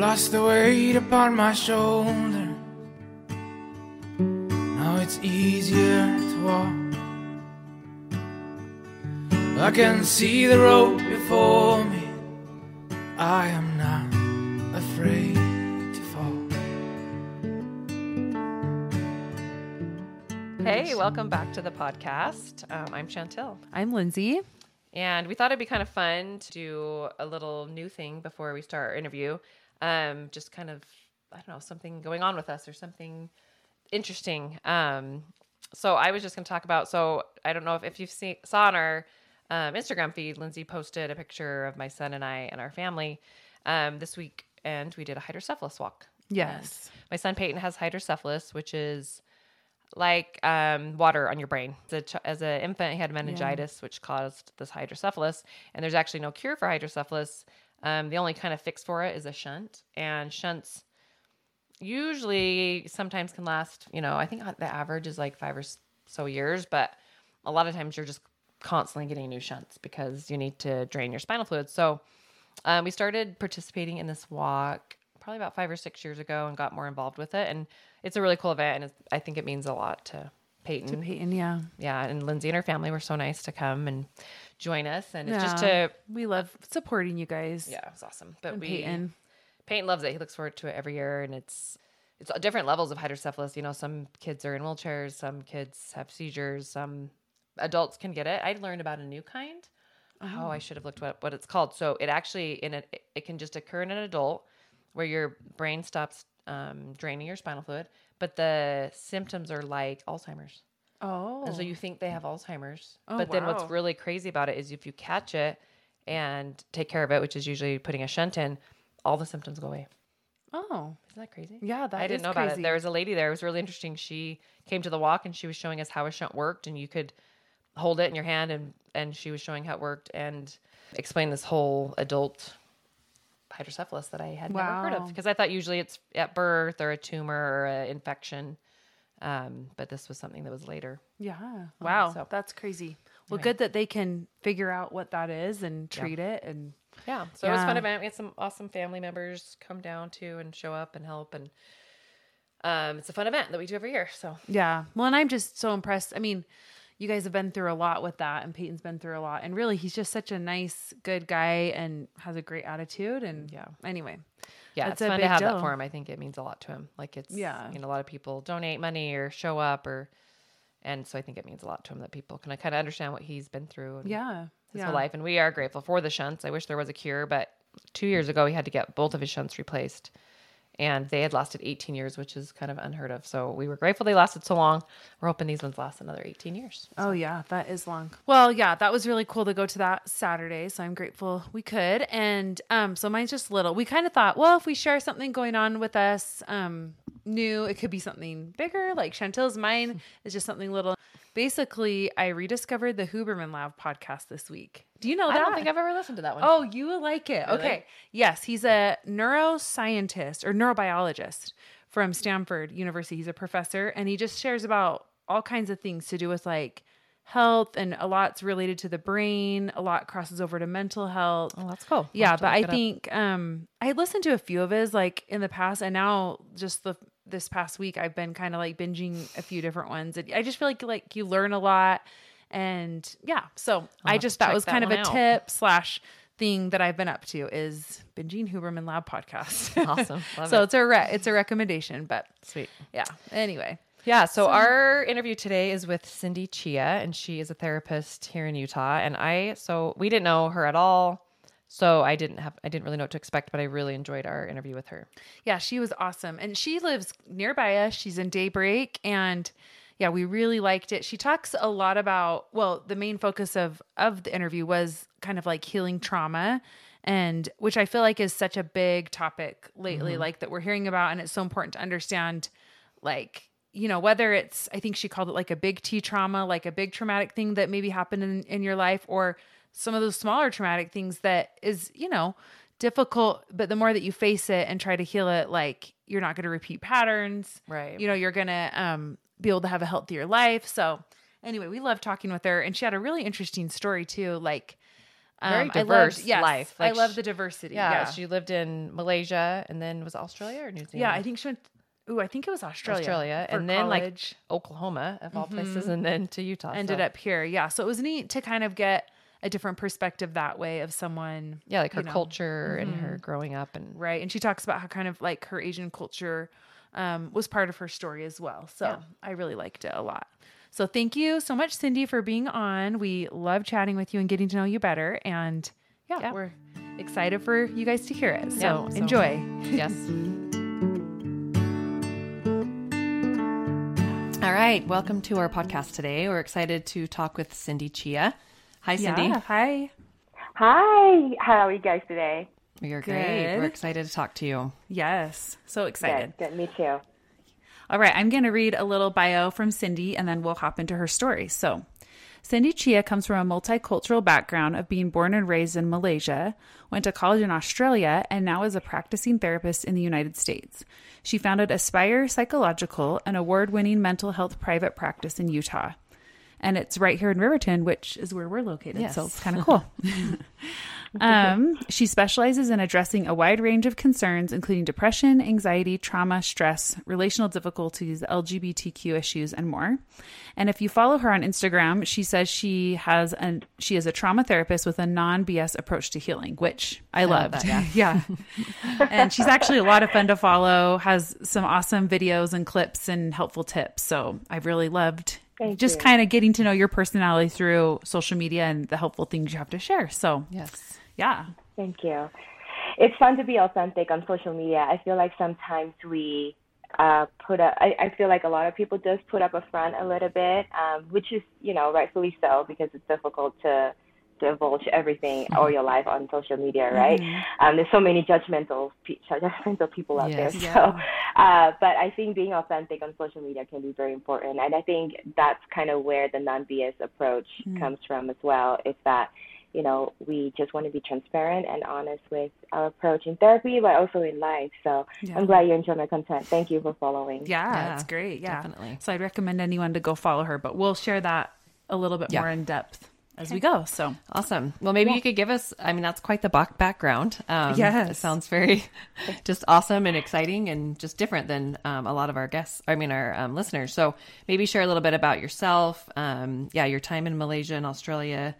lost the weight upon my shoulder. Now it's easier to walk. I can see the road before me. I am not afraid to fall. Hey, welcome back to the podcast. Um, I'm Chantel. I'm Lindsay. And we thought it'd be kind of fun to do a little new thing before we start our interview. Um, just kind of, I don't know, something going on with us or something interesting. Um, so I was just going to talk about. So I don't know if, if you've seen saw on our um, Instagram feed, Lindsay posted a picture of my son and I and our family um, this week, and we did a hydrocephalus walk. Yes. My son Peyton has hydrocephalus, which is like um, water on your brain. As, a ch- as an infant, he had meningitis, which caused this hydrocephalus. And there's actually no cure for hydrocephalus. Um, the only kind of fix for it is a shunt. And shunts usually sometimes can last, you know, I think the average is like five or so years, but a lot of times you're just constantly getting new shunts because you need to drain your spinal fluid. So um, we started participating in this walk probably about five or six years ago and got more involved with it. And it's a really cool event, and I think it means a lot to Peyton. To Peyton, yeah. Yeah, and Lindsay and her family were so nice to come and join us, and it's just to We love supporting you guys. yeah, it's awesome. But And we Peyton. Peyton loves it. He looks forward to it every year, and it's it's different levels of hydrocephalus. You know, some kids are in wheelchairs, some kids have seizures, some adults can get it. I learned about a new kind. Oh, I should have looked what what it's called. So it actually in a it can just occur in an adult where your brain stops um, draining your spinal fluid, but the symptoms are like Alzheimer's. Oh. And so you oh. think they have Alzheimer's. Oh, but then what's really crazy about it is if you catch it and take care of it, which is usually putting a shunt in, all the symptoms go away. Oh. Isn't that crazy? Yeah, that I didn't know about it. There was a lady there. It was really interesting. She came to the walk and she was showing us how a shunt worked, and you could hold it in your hand, and and she was showing how it worked and explained this whole adult hydrocephalus that I had never heard of because I thought usually it's at birth or a tumor or an infection, um, but this was something that was later. Yeah. Wow. Oh, so- That's crazy. Well, Right. good that they can figure out what that is and treat it. And Yeah. So it was a fun event. We had some awesome family members come down too and show up and help. And um, it's a fun event that we do every year. So yeah. Well, and I'm just so impressed. I mean, you guys have been through a lot with that, and Peyton's been through a lot. And really, he's just such a nice, good guy and has a great attitude. And Yeah. Anyway. yeah, it's fun to have deal. that for him. I think it means a lot to him. Like it's, Yeah. you know, a lot of people donate money or show up or, and so I think it means a lot to him that people can kind of understand what he's been through. And Yeah. His yeah. whole life. And we are grateful for the shunts. I wish there was a cure, but two years ago he had to get both of his shunts replaced. And they had lasted 18 years, which is kind of unheard of. So we were grateful they lasted so long. We're hoping these ones last another 18 years. Oh yeah, that is long. Well, yeah, that was really cool to go to that Saturday. So I'm grateful we could. And um, so mine's just little. We kind of thought, well, if we share something going on with us, um, new, it could be something bigger. Like Chantel's mine is just something little. Basically, I rediscovered the Huberman Lab podcast this week. Do you know that? I don't think I've ever listened to that one. Oh, you will like it. Really? Okay. Yes, he's a neuroscientist or neurobiologist from Stanford University. He's a professor and he just shares about all kinds of things to do with like health and a lot's related to the brain, a lot crosses over to mental health. Oh, that's cool. Yeah, but I it up. think um I listened to a few of his like in the past and now just the this past week I've been kind of like binging a few different ones. And I just feel like like you learn a lot and yeah, so I have just that was that kind of a out. tip slash thing that I've been up to is binging Huberman Lab podcast. Awesome. Love so it. it's a re- it's a recommendation, but Sweet. yeah. Anyway, Yeah. So, our interview today is with Cindy Chia, and she is a therapist here in Utah. And I, so we didn't know her at all. So I didn't have, I didn't really know what to expect, but I really enjoyed our interview with her. yeah, she was awesome, and she lives nearby us. She's in Daybreak, and yeah, we really liked it. She talks a lot about well, the main focus of of the interview was kind of like healing trauma. And which I feel like is such a big topic lately, mm-hmm. like that we're hearing about. And it's so important to understand, like, you know, whether it's, I think she called it like a big T trauma, like a big traumatic thing that maybe happened in, in your life, or some of those smaller traumatic things that is, you know, difficult. But the more that you face it and try to heal it, like you're not going to repeat patterns. Right. You know, you're going to um, be able to have a healthier life. So, anyway, we loved talking with her. And she had a really interesting story too. Like, Very Um, I loved- diverse yes, life. I love the diversity. Yeah, Yeah, she lived in Malaysia and then was Australia or New Zealand? yeah. I think she went. Ooh, I think it was Australia. Australia, and then, like. Oklahoma of all places, and then to Utah. ended so- up here. Yeah, so it was neat to kind of get a different perspective that way of someone. yeah, like her you know. culture and her growing up and right and she talks about how kind of like her asian culture um, was part of her story as well so Yeah. i really liked it a lot so thank you so much cindy for being on we love chatting with you and getting to know you better and yeah, Yeah. we're excited for you guys to hear it so Yeah, so- enjoy yes. All right, welcome to our podcast today. We're excited to talk with Cindy Chia. Hi, Cindy. yeah hi Hi, how are you guys today? We are great. Good. We're excited to talk to you. yes so excited Good, good, me too. All right, I'm going to read a little bio from Cindy and then we'll hop into her story. So, Cindy Chia comes from a multicultural background of being born and raised in Malaysia, went to college in Australia, and now is a practicing therapist in the United States. She founded Aspire Psychological, an award winning mental health private practice in Utah. And it's right here in Riverton, which is where we're located. So it's kind of cool. Um, she specializes in addressing a wide range of concerns, including depression, anxiety, trauma, stress, relational difficulties, LGBTQ issues, and more. And if you follow her on Instagram, she says she has an she is a trauma therapist with a non BS approach to healing, which I, love loved. that, yeah, and she's actually a lot of fun to follow. Has some awesome videos and clips and helpful tips. So I've really loved. Thank just you. kind of getting to know your personality through social media and the helpful things you have to share. So, Yes. yeah. Thank you. It's fun to be authentic on social media. I feel like sometimes we uh, put up, I, I feel like a lot of people just put up a front a little bit, um, which is, you know, rightfully so because it's difficult to divulge everything or your life on social media, right? Um, there's so many judgmental, judgmental people out Yes. there. So, uh, but I think being authentic on social media can be very important, and I think that's kind of where the non-BS approach comes from as well. Is that you know we just want to be transparent and honest with our approach in therapy, but also in life. So Yeah. I'm glad you enjoy my content. Thank you for following. Yeah, Yeah, it's great. Yeah, definitely. So I'd recommend anyone to go follow her, but we'll share that a little bit Yeah. more in depth as we go. So Awesome. Well, maybe you could give us, I mean, that's quite the back- background. Um, Yes. It sounds very just awesome and exciting and just different than um, a lot of our guests, I mean, our um, listeners. So maybe share a little bit about yourself. Um, yeah, your time in Malaysia and Australia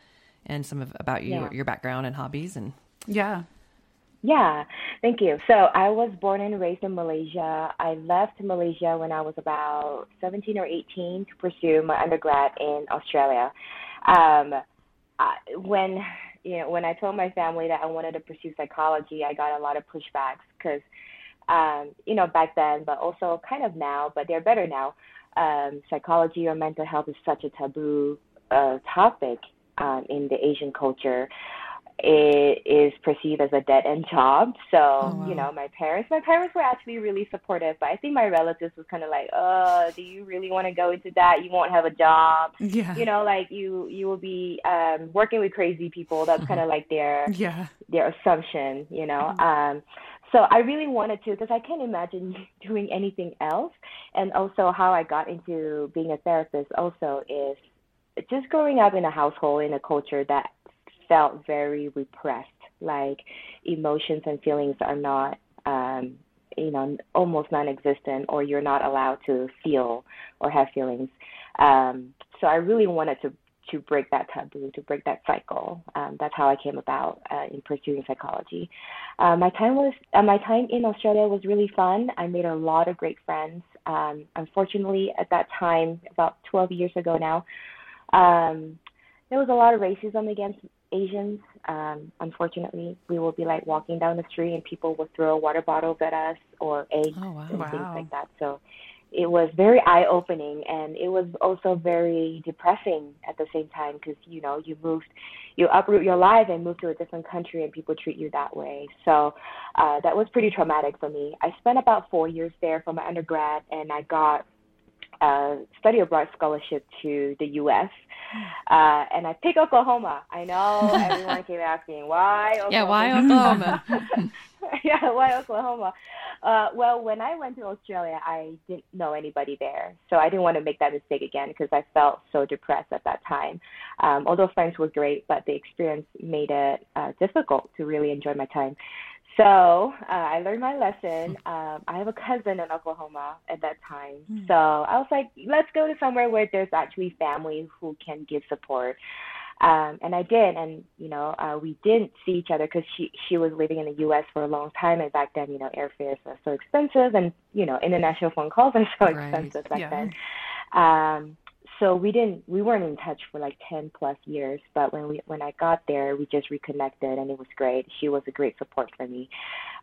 and some of about you, Yeah. your background and hobbies. And yeah, Yeah, thank you. So I was born and raised in Malaysia. I left Malaysia when I was about 17 or 18 to pursue my undergrad in Australia. Um, When you know when I told my family that I wanted to pursue psychology, I got a lot of pushbacks because um, you know back then, but also kind of now, but they're better now. Um, psychology or mental health is such a taboo uh, topic um, in the Asian culture it is perceived as a dead end job. So, wow. you know, my parents, my parents were actually really supportive, but I think my relatives was kind of like, "Uh, do you really want to go into that? You won't have a job. yeah, You know, like you you will be um working with crazy people. That's kind of like their yeah, their assumption, you know. Um, so I really wanted to because I can't imagine doing anything else. And also, how I got into being a therapist also is just growing up in a household in a culture that felt very repressed, like emotions and feelings are not, um, you know, almost non-existent, or you're not allowed to feel or have feelings. Um, so I really wanted to to break that taboo, to break that cycle. Um, that's how I came about uh, in pursuing psychology. Uh, my time was uh, my time in Australia was really fun. I made a lot of great friends. Um, unfortunately, at that time, about 12 years ago now, um, there was a lot of racism against Asians. Um, unfortunately, we will be like walking down the street and people will throw water bottles at us or eggs Oh, wow. and Wow. things like that. So it was very eye opening and it was also very depressing at the same time because you know you moved you uproot your life and move to a different country and people treat you that way so uh, that was pretty traumatic for me i spent about four years there for my undergrad and i got a study abroad scholarship to the us uh, and i picked oklahoma i know everyone keep asking why oklahoma? yeah, why Oklahoma? yeah, why Oklahoma? Uh, well, when I went to Australia, I didn't know anybody there, so I didn't want to make that mistake again because I felt so depressed at that time. Um, although friends were great, but the experience made it uh, difficult to really enjoy my time. So uh, I learned my lesson. Um, I have a cousin in Oklahoma at that time, Hmm. so I was like, let's go to somewhere where there's actually family who can give support. Um, and I did, and you know, uh, we didn't see each other because she she was living in the U.S. for a long time, and back then, you know, airfares are so expensive, and you know, international phone calls are so Right. expensive back Yeah. then. Um, so we didn't we weren't in touch for like 10 plus years but when we when i got there we just reconnected and it was great. She was a great support for me.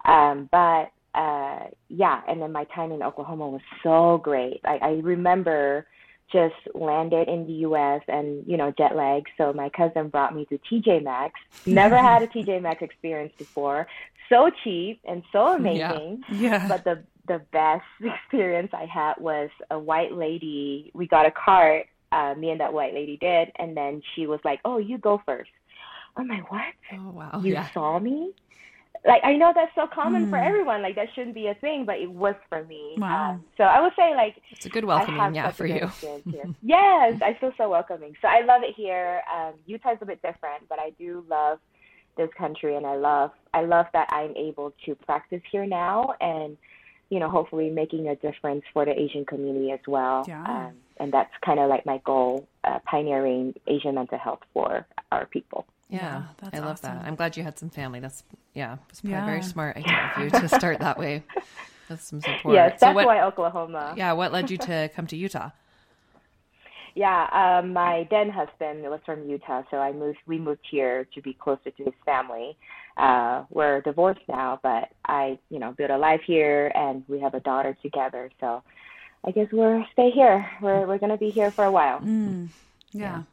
Um but uh yeah and then my time in oklahoma was so great. I i remember just landed in the us and you know jet lag. So my cousin brought me to tj maxx. Never had a tj maxx experience before. So cheap and so amazing. Yeah. but the the best experience I had was a white lady. We got a cart. Uh, me and that white lady did, and then she was like, "Oh, you go first. I'm like, "What? Oh wow. you yeah. saw me?" Like I know that's so common for Hmm. everyone. Like that shouldn't be a thing, but it was for me. Wow. Um, so I would say like It's a good welcoming, yeah, for you. yes, I feel so welcoming. So I love it here. Um, Utah's a bit different, but I do love this country, and I love I love that I'm able to practice here now, and you know, hopefully making a difference for the Asian community as well. Yeah. Um, and that's kind of like my goal, uh, pioneering Asian mental health for our people. Yeah, Yeah, that's I love that. I'm glad you had some family. That's yeah, it's probably Yeah. very smart idea of you to start that way with some support. Yes, so that's what? why Oklahoma. Yeah, what led you to come to Utah? Yeah, um, my then husband was from Utah, so I moved. We moved here to be closer to his family. Uh, we're divorced now, but I, you know, built a life here, and we have a daughter together. So, I guess we're stay here. We're we're gonna be here for a while. Mm, yeah.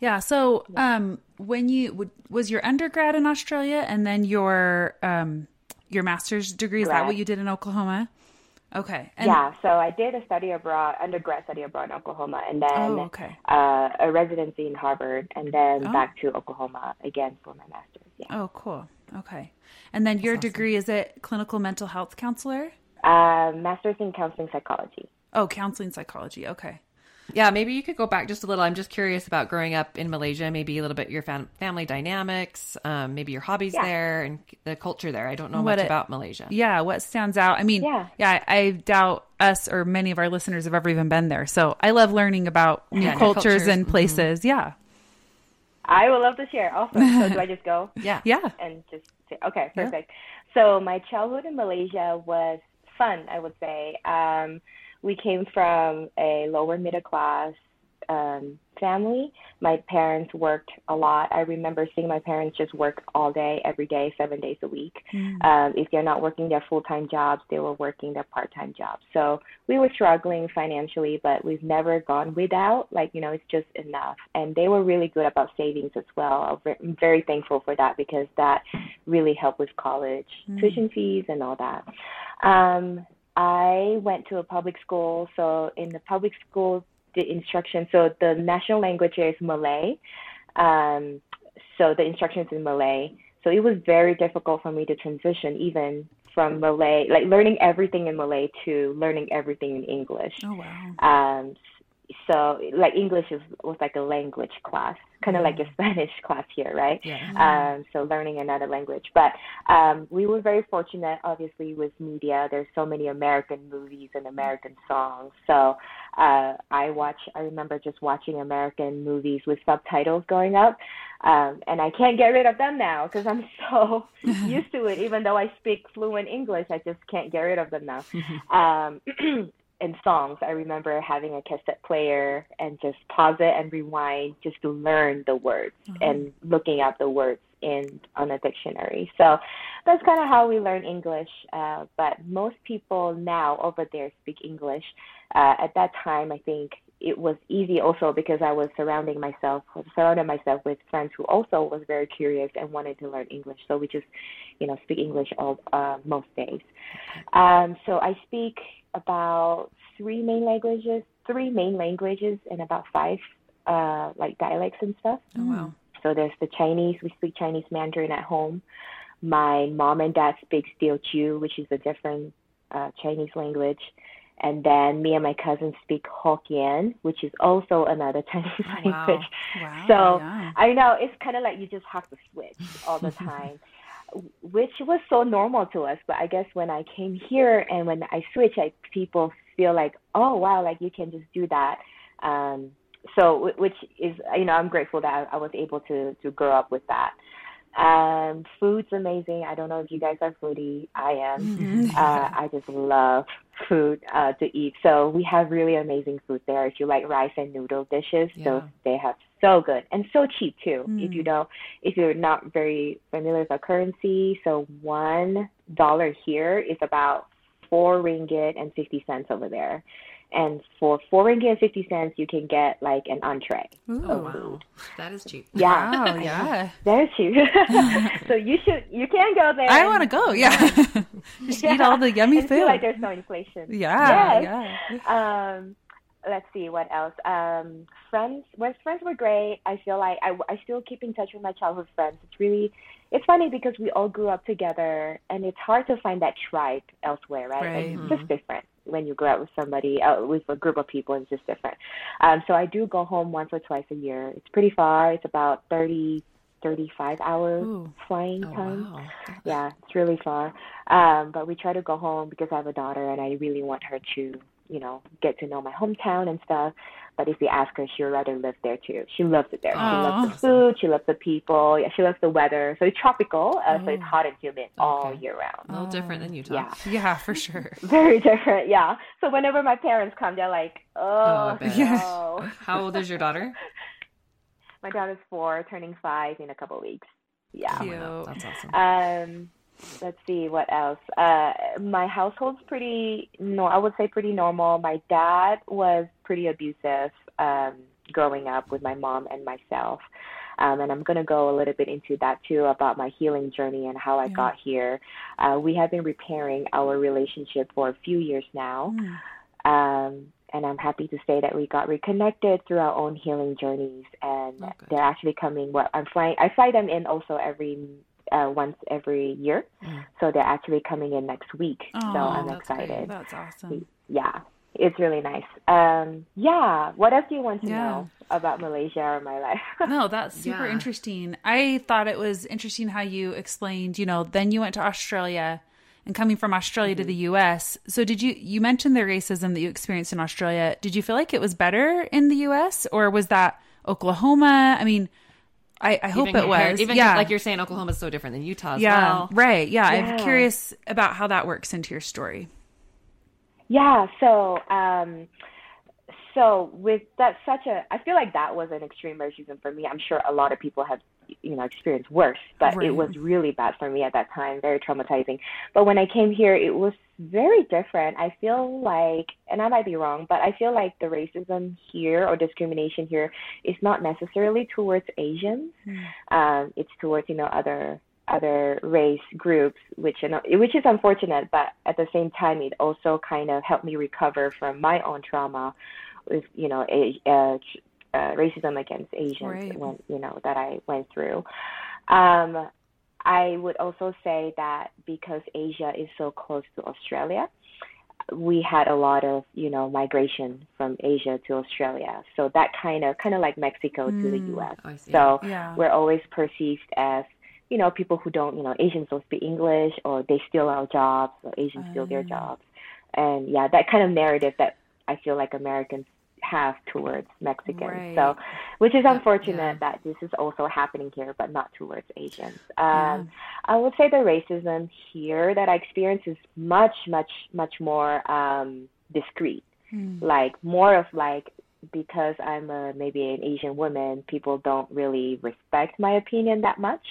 Yeah. So, um, when you was your undergrad in Australia and then your um your master's degree is that what you did in Oklahoma? Okay. And, yeah, so I did a study abroad, undergrad study abroad in Oklahoma, and then Oh, okay. uh, a residency in Harvard, and then Oh. back to Oklahoma again for my master's. Yeah, Oh, cool. Okay. And then your degree is it clinical mental health counselor? uh, master's in counseling psychology. Oh, counseling psychology. Okay. Yeah, maybe you could go back just a little. I'm just curious about growing up in Malaysia. Maybe a little bit your fam- family dynamics, um, maybe your hobbies Yeah. there, and the culture there. I don't know What much it- about Malaysia. Yeah. What stands out? I mean, Yeah. yeah, I, I doubt us or many of our listeners have ever even been there. So I love learning about new Yeah, cultures, cultures. and places. Yeah. I would love to share. Awesome. So do I just go? Yeah. Yeah. and just say, okay, Yeah. perfect. So my childhood in Malaysia was fun, I would say. Um, we came from a lower middle class um, family. My parents worked a lot. I remember seeing my parents just work all day, every day, seven days a week. Um, if they're not working their full time jobs, they were working their part time jobs. So we were struggling financially, but we've never gone without. Like, you know, it's just enough. And they were really good about savings as well. I'm very thankful for that because that really helped with college tuition fees and all that. Um, I went to a public school. So in the public school, the instruction, so the national language is Malay. Um, so the instructions in Malay. So it was very difficult for me to transition even from Malay, like learning everything in Malay to learning everything in English. Oh wow. Um, so like English is was like a language class, kind of like a Spanish class here, right? Yeah. Um, so learning another language. But um, we were very fortunate, obviously, with media. There's so many American movies and American songs. So uh, I watch. I remember just watching American movies with subtitles growing up, um, and I can't get rid of them now because I'm so used to it. Even though I speak fluent English, I just can't get rid of them now. um, and songs. I remember having a cassette player and just pause it and rewind just to learn the words and looking at the words in on a dictionary. So that's kind of how we learn English. Uh, but most people now over there speak English. Uh, at that time, I think it was easy also because I was surrounding myself surrounded myself with friends who also was very curious and wanted to learn English. So we just, you know, speak English all uh, most days. Um, so I speak about three main languages, three main languages, and about five uh, like dialects and stuff. Oh wow. So there's the Chinese. We speak Chinese Mandarin at home. My mom and dad speak Teochew, which is a different uh, Chinese language. And then me and my cousin speak Hokkien, which is also another Chinese Wow. language. Wow. So yeah. I know it's kind of like you just have to switch all the time, which was so normal to us. But I guess when I came here and when I switch, like people feel like, oh wow, like you can just do that. Um, so which is you know I'm grateful that I, I was able to to grow up with that. Um, food's amazing. I don't know if you guys are foodie. I am. Mm-hmm. Uh, I just love food uh, to eat. So we have really amazing food there. If you like rice and noodle dishes, those Yeah. they have so good and so cheap too. If Mm. you don't, if you're not very familiar with our currency, so one dollar here is about four ringgit and fifty cents over there. And for four ringgit and fifty cents, you can get like an entree. Ooh. Oh wow, that is cheap. Yeah, Wow. Yeah. that is cheap. so you should, you can go there. I want to go. Yeah. Just eat all the yummy and feel like there's no inflation. Yeah. Yes. Yeah. Um, let's see what else. Um, friends, when friends were great. I feel like I, I still keep in touch with my childhood friends. It's really, it's funny because we all grew up together, and it's hard to find that tribe elsewhere, right? Like, Right. it's just different when you grow up with somebody, uh, with a group of people. It's just different. Um, so I do go home once or twice a year. It's pretty far. It's about 30, 35 hours Ooh. flying Oh time. wow. Yeah, it's really far. Um, but we try to go home because I have a daughter and I really want her to, you know, get to know my hometown and stuff. But if you ask her, she'd rather live there too. She loves it there. She loves the food. She loves the people. Yeah, she loves the weather. So it's tropical, uh, so it's Oh. hot and humid all year round. A little different than Utah. Yeah, Yeah, for sure. very different. Yeah. So whenever my parents come, they're like, Oh, "Oh, no." How old is your daughter? My daughter's four, turning five in a couple of weeks. Yeah. Cute. That's awesome. Um, let's see what else. Uh, my household's pretty no, I would say pretty normal. My dad was pretty abusive um, growing up with my mom and myself. Um, and I'm going to go a little bit into that too about my healing journey and how I Yeah. got here. Uh, we have been repairing our relationship for a few years now. Mm. Um, and I'm happy to say that we got reconnected through our own healing journeys, and Oh, they're actually coming. Well, I'm flying. I fly them in also every uh, once every year, Mm. so they're actually coming in next week. so Oh, I'm that's great. excited. That's awesome. Yeah, it's really nice. Um, yeah. What else do you want to Yeah. know about Malaysia or my life? No, that's super Yeah. interesting. I thought it was interesting how you explained, you know, then you went to Australia and coming from Australia to the US. So did you you mentioned the racism that you experienced in Australia. Did you feel like it was better in the US or was that Oklahoma? I mean, I, I hope it compared- was. Even yeah. like you're saying, Oklahoma's so different than Utah as yeah, well. right. Yeah. Yeah. I'm curious about how that works into your story. Yeah, so um so with that such a I feel like that was an extreme racism for me. I'm sure a lot of people have you know experienced worse, but Right. it was really bad for me at that time, very traumatizing. But when I came here it was very different. I feel like and I might be wrong, but I feel like the racism here or discrimination here is not necessarily towards Asians. Um it's towards, you know, other other race groups, which you know, which is unfortunate, but at the same time, it also kind of helped me recover from my own trauma with you know a, uh, racism against Asians Right. when you know that I went through. Um, I would also say that because Asia is so close to Australia, we had a lot of you know migration from Asia to Australia. So that kind of kind of like Mexico to the Mm. U.S. So Yeah. we're always perceived as you know people who don't you know asians don't speak english or they steal our jobs or asians steal their Ah. jobs and yeah that kind of narrative that i feel like americans have towards mexicans Right. so which is unfortunate yeah. that this is also happening here but not towards asians um, i would say the racism here that i experience is much much much more um, discreet Mm. like more of like because I'm a maybe an Asian woman, people don't really respect my opinion that much,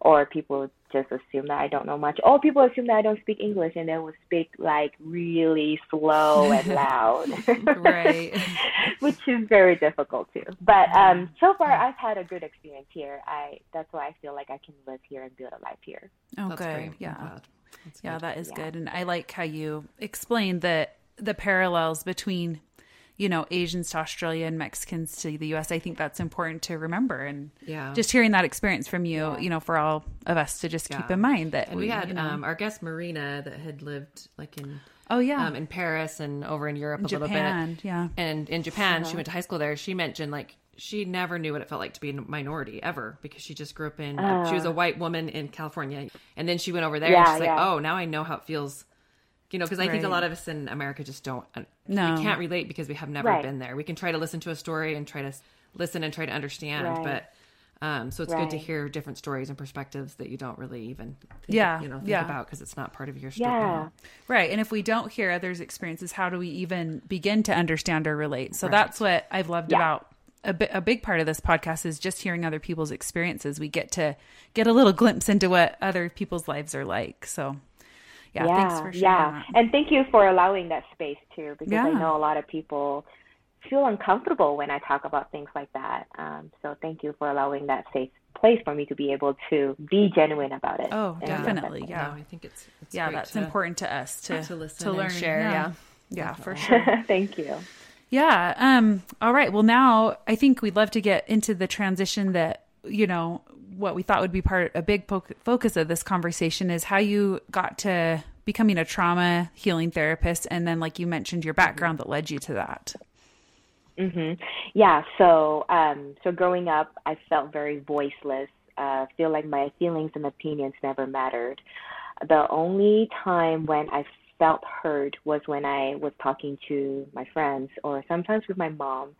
or people just assume that I don't know much, or people assume that I don't speak English and they will speak like really slow and loud, Right. which is very difficult too. But um, so far I've had a good experience here. I that's why I feel like I can live here and build a life here. Okay, That's great. Yeah. That's Yeah, good. that is Yeah. good. And I like how you explained that the parallels between, you know, Asians to Australia and Mexicans to the US. I think that's important to remember. And Yeah. just hearing that experience from you, you know, for all of us to just keep in mind that And we had you know- um, our guest Marina that had lived like in Oh, yeah. um, in Paris and over in Europe a Japan, little bit. yeah. And in Japan, she went to high school there. She mentioned like she never knew what it felt like to be a minority ever because she just grew up in. she was a white woman in California, and then she went over there. and Yeah, she's like, yeah. oh, now I know how it feels. You know, because I think a lot of us in America just don't. No. we can't relate because we have never Right. been there. We can try to listen to a story and try to listen and try to understand, Right. but. Um, so it's good to hear different stories and perspectives that you don't really even think, Yeah, you know think yeah. about because it's not part of your story. Yeah. Right. And if we don't hear others' experiences, how do we even begin to understand or relate? So that's what I've loved Yeah. about a, bi- a big part of this podcast is just hearing other people's experiences. We get to get a little glimpse into what other people's lives are like. So, yeah, thanks for sharing yeah. that. And thank you for allowing that space too, because I know a lot of people feel uncomfortable when I talk about things like that. Um, so thank you for allowing that safe place for me to be able to be genuine about it. Oh, definitely. Yeah. No, I think it's, it's yeah, that's to- important to us to, to listen to and learn. share, Yeah. yeah. Yeah, for sure. Thank you. Yeah. Um, all right. Well, now I think we'd love to get into the transition that, you know, what we thought would be part, a big po- focus of this conversation is how you got to becoming a trauma healing therapist. And then, like you mentioned, your background that led you to that. hmm Yeah. So, um, so growing up, I felt very voiceless. Uh, feel like my feelings and opinions never mattered. The only time when I felt heard was when I was talking to my friends or sometimes with my mom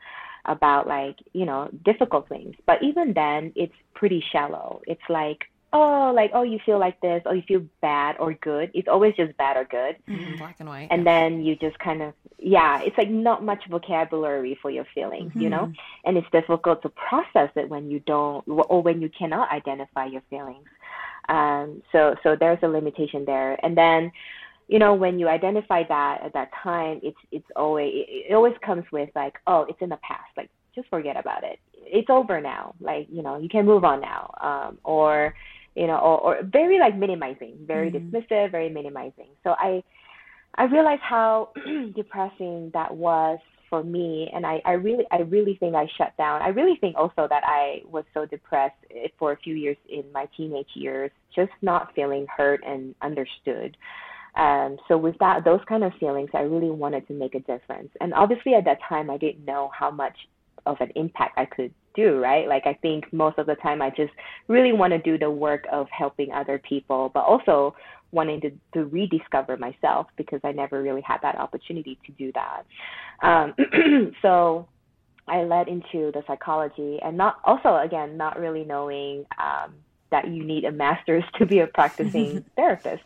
about like you know difficult things. But even then, it's pretty shallow. It's like oh, like oh, you feel like this, or you feel bad or good. It's always just bad or good Mhm, black and white. and then you just kind of yeah it's like not much vocabulary for your feelings you know and it's difficult to process it when you don't or when you cannot identify your feelings um so so there's a limitation there and then you know when you identify that at that time it's it's always it always comes with like oh it's in the past like just forget about it it's over now like you know you can move on now um or you know or, or very like minimizing very dismissive very minimizing so i I realized how depressing that was for me, and I, I really, I really think I shut down. I really think also that I was so depressed eh, for a few years in my teenage years, just not feeling heard and understood. Um, so with that, those kind of feelings, I really wanted to make a difference. And obviously, at that time, I didn't know how much of an impact I could do, right? Like I think most of the time I just really want to do the work of helping other people, but also wanting to, to rediscover myself because I never really had that opportunity to do that. Um, so I led into the psychology and not also again not really knowing um, that you need a master's to be a practicing therapist.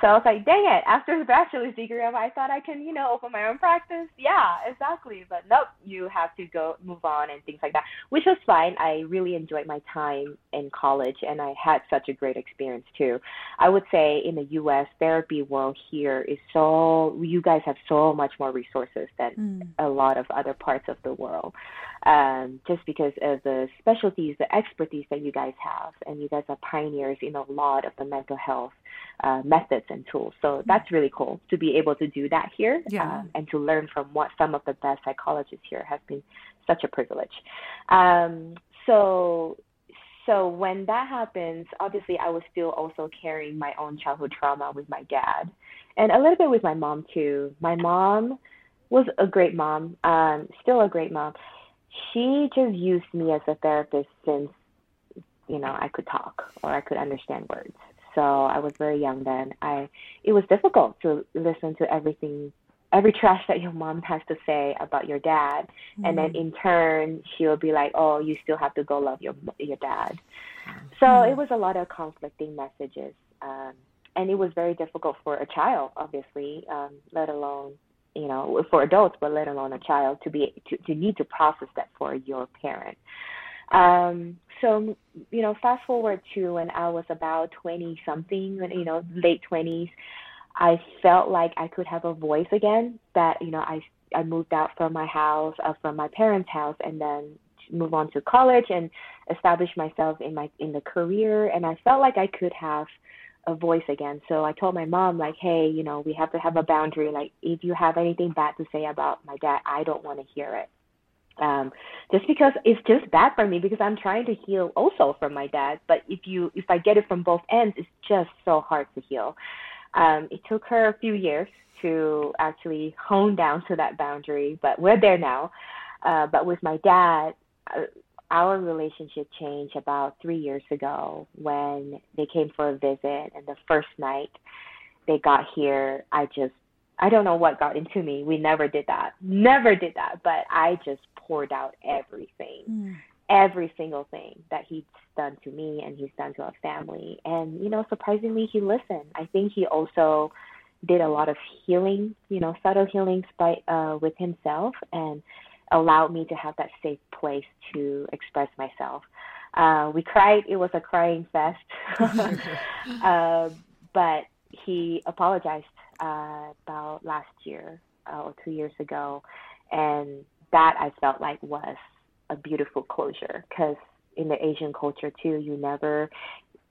So I was like, dang it, after the bachelor's degree, I thought I can, you know, open my own practice. Yeah, exactly. But nope, you have to go move on and things like that, which was fine. I really enjoyed my time in college and I had such a great experience too. I would say in the US, therapy world here is so, you guys have so much more resources than mm. a lot of other parts of the world. Um, just because of the specialties, the expertise that you guys have, and you guys are pioneers in a lot of the mental health uh, methods and tools. So that's really cool to be able to do that here Yeah. um, and to learn from what some of the best psychologists here has been such a privilege. Um, so so when that happens, obviously I was still also carrying my own childhood trauma with my dad, and a little bit with my mom too. My mom was a great mom, um, still a great mom. She just used me as a therapist since you know I could talk or I could understand words. So I was very young then. I it was difficult to listen to everything every trash that your mom has to say about your dad and then in turn she'll be like oh you still have to go love your your dad so it was a lot of conflicting messages um, and it was very difficult for a child obviously um, let alone you know for adults but let alone a child to be to, to need to process that for your parent um, so you know fast forward to when i was about 20 something you know late 20s I felt like I could have a voice again. That you know, I I moved out from my house, uh, from my parents' house, and then move on to college and establish myself in my in the career. And I felt like I could have a voice again. So I told my mom like, hey, you know, we have to have a boundary. Like, if you have anything bad to say about my dad, I don't want to hear it. Um, just because it's just bad for me because I'm trying to heal also from my dad. But if you if I get it from both ends, it's just so hard to heal. Um, it took her a few years to actually hone down to that boundary, but we're there now. Uh, but with my dad, uh, our relationship changed about three years ago when they came for a visit, and the first night they got here, I just I don't know what got into me. We never did that. Never did that. But I just poured out everything. Mm. Every single thing that he's done to me and he's done to our family. And, you know, surprisingly, he listened. I think he also did a lot of healing, you know, subtle healings by, uh, with himself and allowed me to have that safe place to express myself. Uh, we cried. It was a crying fest. uh, but he apologized uh, about last year uh, or two years ago, and that I felt like was a beautiful closure because in the Asian culture too, you never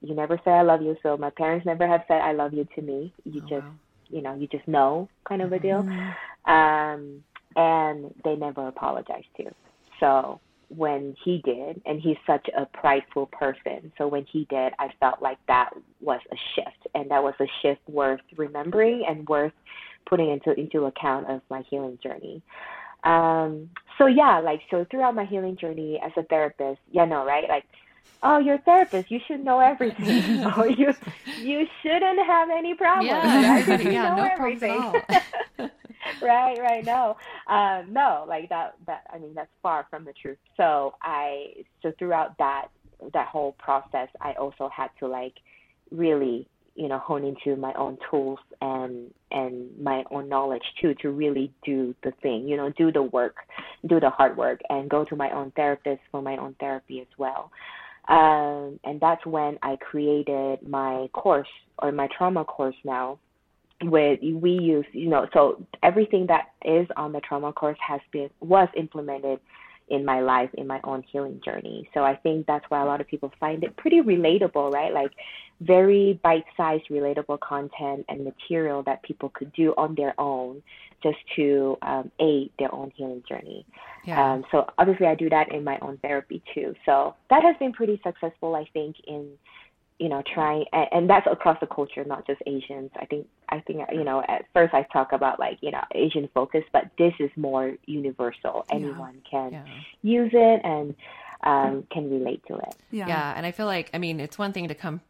you never say I love you. So my parents never have said I love you to me. You oh, just wow. you know you just know kind of a deal, mm-hmm. um, and they never apologized to. So when he did, and he's such a prideful person. So when he did, I felt like that was a shift, and that was a shift worth remembering and worth putting into into account of my healing journey. Um, so yeah, like so throughout my healing journey as a therapist, yeah, no, right, like. Oh, you're a therapist. You should know everything. or you you shouldn't have any problems. Yeah, right? You yeah, know no everything. right, right. No, um, no, like that. That I mean, that's far from the truth. So I, so throughout that that whole process, I also had to like really, you know, hone into my own tools and and my own knowledge too to really do the thing. You know, do the work, do the hard work, and go to my own therapist for my own therapy as well. Um, and that's when I created my course or my trauma course now with we use you know so everything that is on the trauma course has been was implemented in my life in my own healing journey. So i think that's why a lot of people find it pretty relatable right? Like very bite-sized relatable content and material that people could do on their own just to um, aid their own healing journey. Yeah. Um, so obviously i do that in my own therapy too. So that has been pretty successful i think in you know trying and, and that's across the culture not just asians i think i think you know at first i talk about like you know asian focus but this is more universal anyone yeah. can yeah. use it and um, can relate to it yeah. yeah and i feel like i mean it's one thing to come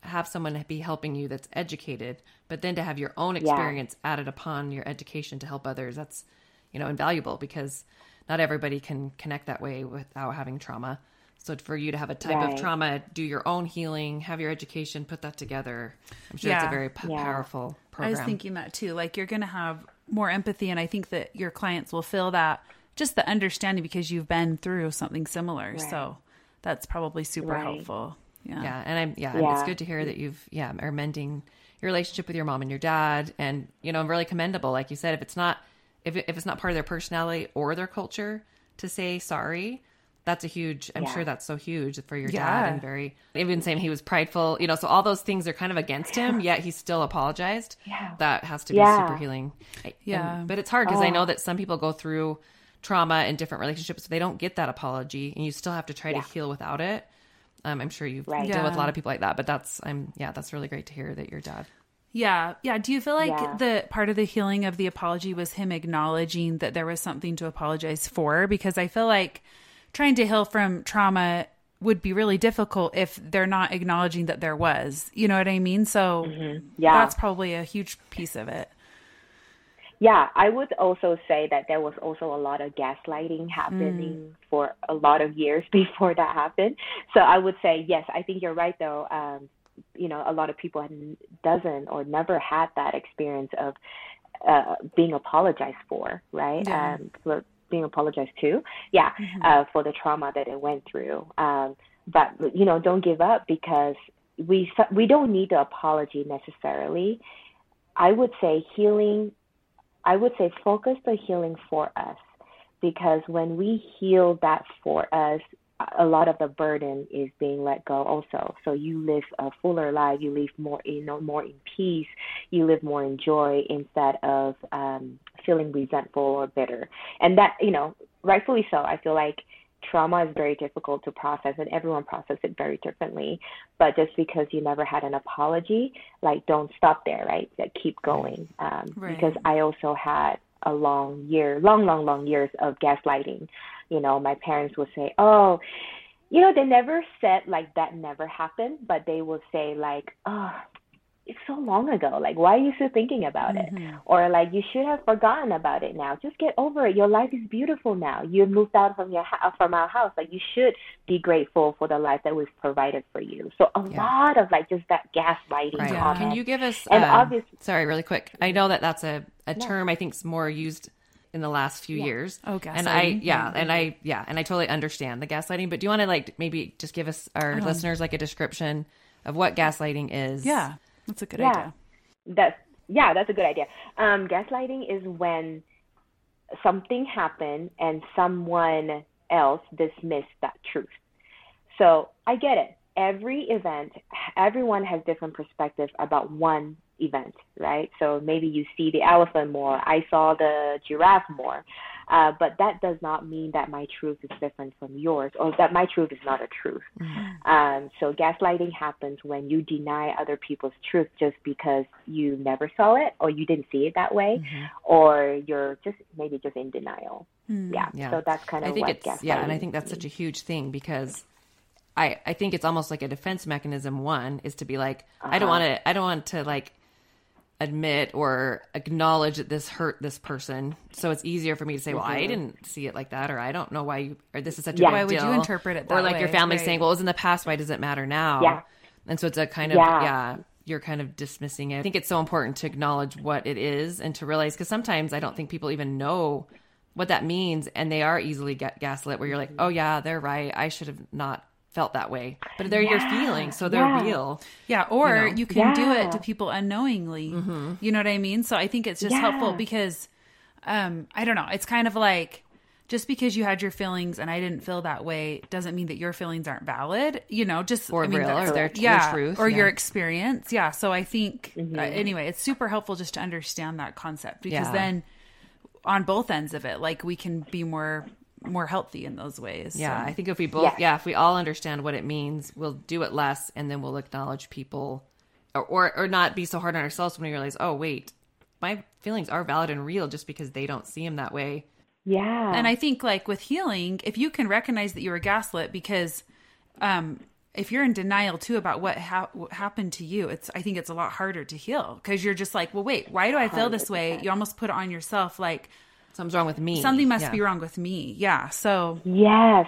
have someone be helping you that's educated but then to have your own experience added upon your education to help others that's you know invaluable because not everybody can connect that way without having trauma so for you to have a type right. of trauma, do your own healing, have your education, put that together. I'm sure yeah. it's a very p- yeah. powerful program. I was thinking that too. Like you're going to have more empathy, and I think that your clients will feel that just the understanding because you've been through something similar. Right. So that's probably super right. helpful. Yeah. Yeah, and I'm yeah, yeah, it's good to hear that you've yeah are mending your relationship with your mom and your dad, and you know, I'm really commendable. Like you said, if it's not if it, if it's not part of their personality or their culture to say sorry, that's a huge i'm yeah. sure that's so huge for your yeah. dad and very even saying he was prideful you know so all those things are kind of against him yet he still apologized yeah. that has to be super healing yeah and, but it's hard because oh. i know that some people go through trauma in different relationships so they don't get that apology and you still have to try to heal without it um, i'm sure you've right. dealt with a lot of people like that but that's i'm yeah that's really great to hear that your dad yeah. Yeah. Do you feel like yeah. the part of the healing of the apology was him acknowledging that there was something to apologize for? Because I feel like trying to heal from trauma would be really difficult if they're not acknowledging that there was. You know what I mean? So mm-hmm. yeah, that's probably a huge piece of it. Yeah, I would also say that there was also a lot of gaslighting happening mm. for a lot of years before that happened. So I would say yes, I think you're right though. Um, you know, a lot of people doesn't or never had that experience of uh, being apologized for, right? Yeah. Um, being apologized to, yeah, mm-hmm. uh, for the trauma that it went through. Um, but you know, don't give up because we we don't need the apology necessarily. I would say healing. I would say focus the healing for us because when we heal that for us, a lot of the burden is being let go also. So you live a fuller life. You live more, you know, more in peace. You live more in joy instead of um, feeling resentful or bitter. And that, you know, rightfully so. I feel like trauma is very difficult to process and everyone processes it very differently. But just because you never had an apology, like don't stop there, right? Like keep going. Um, Right. Because I also had a long year, long, long, long years of gaslighting. You know, my parents would say, oh, you know, they never said like that never happened, but they would say like, oh, it's so long ago. Like, why are you still thinking about it? Or like, you should have forgotten about it now. Just get over it. Your life is beautiful now. You moved out from your ho- from our house. Like, you should be grateful for the life that we've provided for you. So a Yeah. lot of like just that gaslighting Right. comment. Can you give us And um, obvious- sorry, really quick. I know that that's a, a term I think is more used in the last few years. Oh, And I gaslighting. yeah, and I yeah, and I totally understand the gaslighting, but do you want to like maybe just give us our listeners like a description of what gaslighting is? Yeah, that's a good Yeah. idea. That's yeah, that's a good idea. Um, gaslighting is when something happened and someone else dismissed that truth. So I get it. Every event, everyone has different perspectives about one event, right? So maybe you see the elephant more. I saw the giraffe more. Uh, but that does not mean that my truth is different from yours or that my truth is not a truth. Um, so gaslighting happens when you deny other people's truth just because you never saw it or you didn't see it that way or you're just maybe just in denial. Yeah. Yeah. So that's kind of I think what it's gaslighting yeah, and I think that's such a huge thing because I I think it's almost like a defense mechanism. One is to be like I don't want to I don't want to like admit or acknowledge that this hurt this person, so it's easier for me to say, well, I mm-hmm. didn't see it like that, or I don't know why you or this is such a Yeah. big Why would you interpret it or like your family Right. saying, well, it was in the past. Why does it matter now? Yeah. And so it's a kind of Yeah. yeah. you're kind of dismissing it. I think it's so important to acknowledge what it is and to realize because sometimes I don't think people even know what that means, and they are easily ga- gaslit. Where you're like, mm-hmm. oh yeah, they're right. I should have not felt that way, but they're your feelings, so they're Yeah. real. Yeah, or know? you can do it to people unknowingly. You know what I mean? So I think it's just helpful because um I don't know, it's kind of like just because you had your feelings and I didn't feel that way doesn't mean that your feelings aren't valid. You know, just Or I mean, real, or their- your yeah, truth, or your experience. Yeah. So I think uh, anyway, it's super helpful just to understand that concept because Yeah. then on both ends of it, like we can be more more healthy in those ways. Yeah, So- I think if we both, Yes. yeah, if we all understand what it means, we'll do it less, and then we'll acknowledge people, or or, or not be so hard on ourselves when we realize, oh wait, my feelings are valid and real just because they don't see them that way. Yeah. And I think like with healing, if you can recognize that you were gaslit because um if you're in denial too about what, ha- what happened to you, it's I think it's a lot harder to heal because you're just like, well, wait, why do I feel this way? You almost put it on yourself, like Something's wrong with me. something must Yeah. be wrong with me. Yeah. So Yes.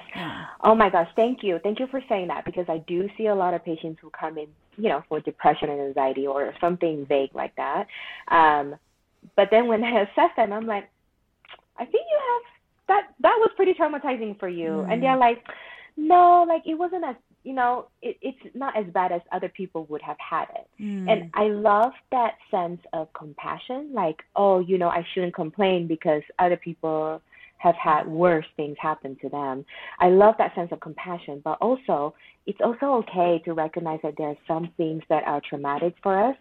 Oh my gosh, thank you. Thank you for saying that because I do see a lot of patients who come in, you know, for depression and anxiety or something vague like that. Um, but then when I assess them, I'm like, I think you have that that was pretty traumatizing for you. And they're like, No, like it wasn't as you know, it, it's not as bad as other people would have had it. Hmm. And I love that sense of compassion, like, oh, you know, I shouldn't complain because other people have had worse things happen to them. I love that sense of compassion, but also it's also okay to recognize that there are some things that are traumatic for us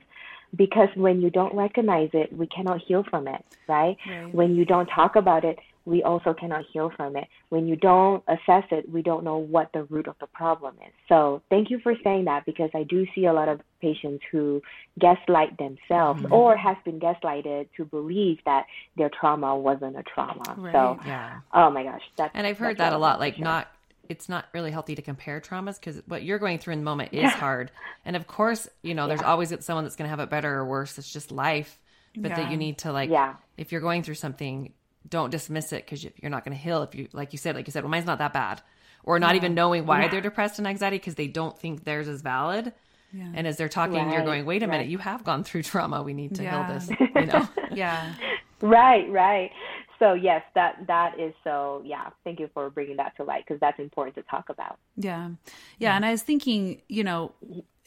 because when you don't recognize it, we cannot heal from it, right? Right. When you don't talk about it, we also cannot heal from it. When you don't assess it, we don't know what the root of the problem is. So, thank you for saying that because I do see a lot of patients who gaslight themselves mm-hmm. or has been gaslighted to believe that their trauma wasn't a trauma. So, Yeah. oh my gosh, that's And I've heard that's that a lot. Like, sure. not it's not really healthy to compare traumas because what you're going through in the moment is hard. And of course, you know, there's always someone that's going to have it better or worse. It's just life. But that you need to like, Yeah. if you're going through something, don't dismiss it because you're not going to heal. If you, like you said, like you said, well, mine's not that bad, or not even knowing why they're depressed and anxiety because they don't think theirs is valid. And as they're talking, you're going, wait a minute, right. you have gone through trauma. We need to Yeah. heal this. You know. yeah. Right, right. So yes, that that is so. Yeah, thank you for bringing that to light because that's important to talk about. Yeah. Yeah. And I was thinking, you know,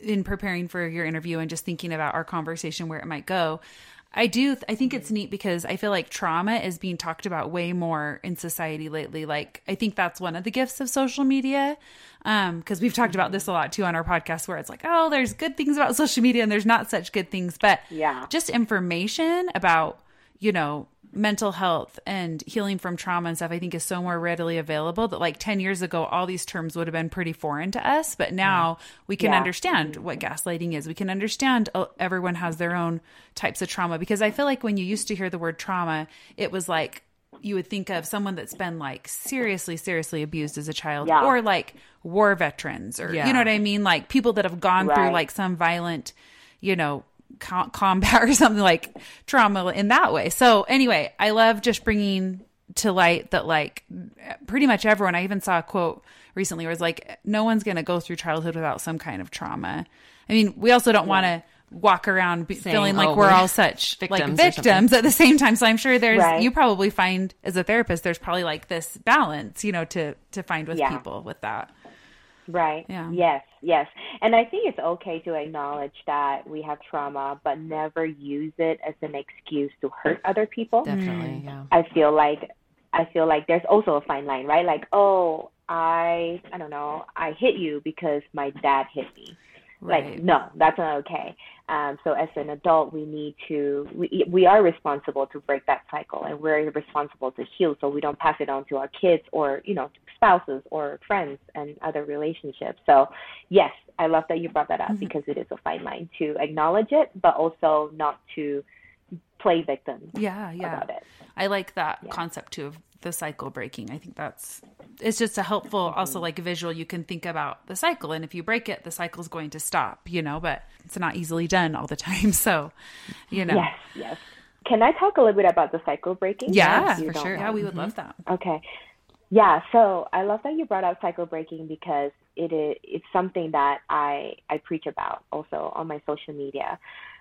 in preparing for your interview and just thinking about our conversation where it might go, I do, I think it's neat because I feel like trauma is being talked about way more in society lately. Like, I think that's one of the gifts of social media. Um, cause we've talked about this a lot too on our podcast where it's like, oh, there's good things about social media and there's not such good things, but Yeah. just information about, you know, mental health and healing from trauma and stuff, I think is so more readily available that like 10 years ago, all these terms would have been pretty foreign to us. But now we can Yeah. understand what gaslighting is. We can understand uh, everyone has their own types of trauma because I feel like when you used to hear the word trauma, it was like, you would think of someone that's been like seriously, seriously abused as a child, Yeah. or like war veterans, or Yeah. you know what I mean, like people that have gone through like some violent, you know, com- combat or something like trauma in that way. So anyway, I love just bringing to light that like pretty much everyone. I even saw a quote recently where it's like, no one's going to go through childhood without some kind of trauma. I mean, we also don't want to walk around be- Saying, feeling like "Oh, we're we're all such victims like victims at the same time. So I'm sure there's Right. you probably find as a therapist there's probably like this balance, you know, to to find with Yeah. people with that. Right. Yeah. Yes, yes. And I think it's okay to acknowledge that we have trauma, but never use it as an excuse to hurt other people. Definitely, yeah. I feel like I feel like there's also a fine line, right? Like, oh, I I don't know, I hit you because my dad hit me. Like, Right. no, that's not okay. Um, so as an adult, we need to we we are responsible to break that cycle, and we're responsible to heal, so we don't pass it on to our kids or you know spouses or friends and other relationships. So yes, I love that you brought that up because it is a fine line to acknowledge it, but also not to play victim Yeah, yeah. about it. I like that Yeah. concept too of the cycle breaking. I think that's it's just a helpful Mm-hmm. also like visual you can think about the cycle and if you break it the cycle's going to stop, you know, but it's not easily done all the time. So, you know. Yes, yes. Can I talk a little bit about the cycle breaking? Yeah, for sure. Yeah, we would love that. Okay. Yeah, so I love that you brought up cycle breaking because it is it's something that I I preach about also on my social media.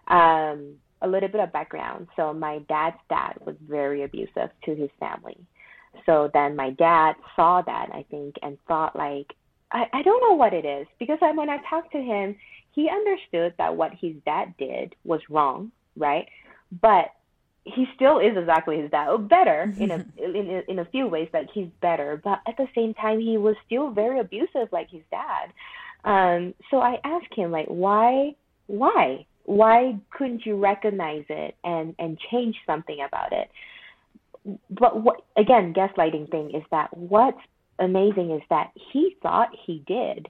Um, a little bit of background. So my dad's dad was very abusive to his family. So then my dad saw that I think and thought like I, I don't know what it is because when I talked to him, he understood that what his dad did was wrong, right? But he still is exactly his dad, or better in a in a, in a few ways. Like he's better, but at the same time, he was still very abusive, like his dad. Um, so I asked him, like, why, why, why couldn't you recognize it and and change something about it? But what again, gaslighting thing is that what's amazing is that he thought he did,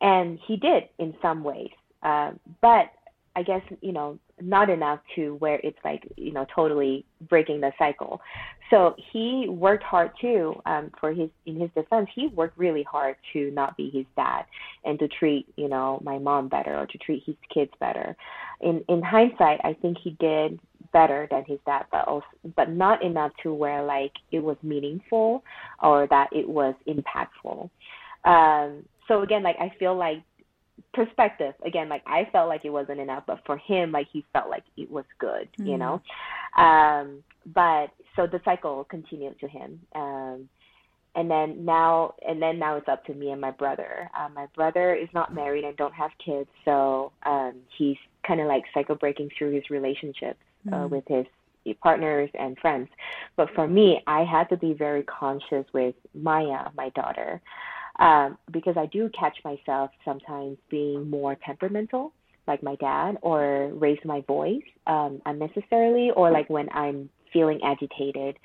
and he did in some ways, uh, but I guess you know not enough to where it's like you know totally breaking the cycle. So he worked hard too. Um, for his in his defense, he worked really hard to not be his dad and to treat you know my mom better or to treat his kids better. In in hindsight, I think he did better than his dad, but also but not enough to where like it was meaningful or that it was impactful. Um, so again, like I feel like perspective. Again like i felt like it wasn't enough but for him like he felt like it was good you know? Um but so the cycle continued to him. Um and then now and then now it's up to me and my brother. Uh, my brother is not married and don't have kids so um he's kind of like cycle breaking through his relationships uh, with his partners and friends. But for me i had to be very conscious with maya my daughter um, because I do catch myself sometimes being more temperamental, like my dad, or raise my voice um, unnecessarily, or like when I'm feeling agitated.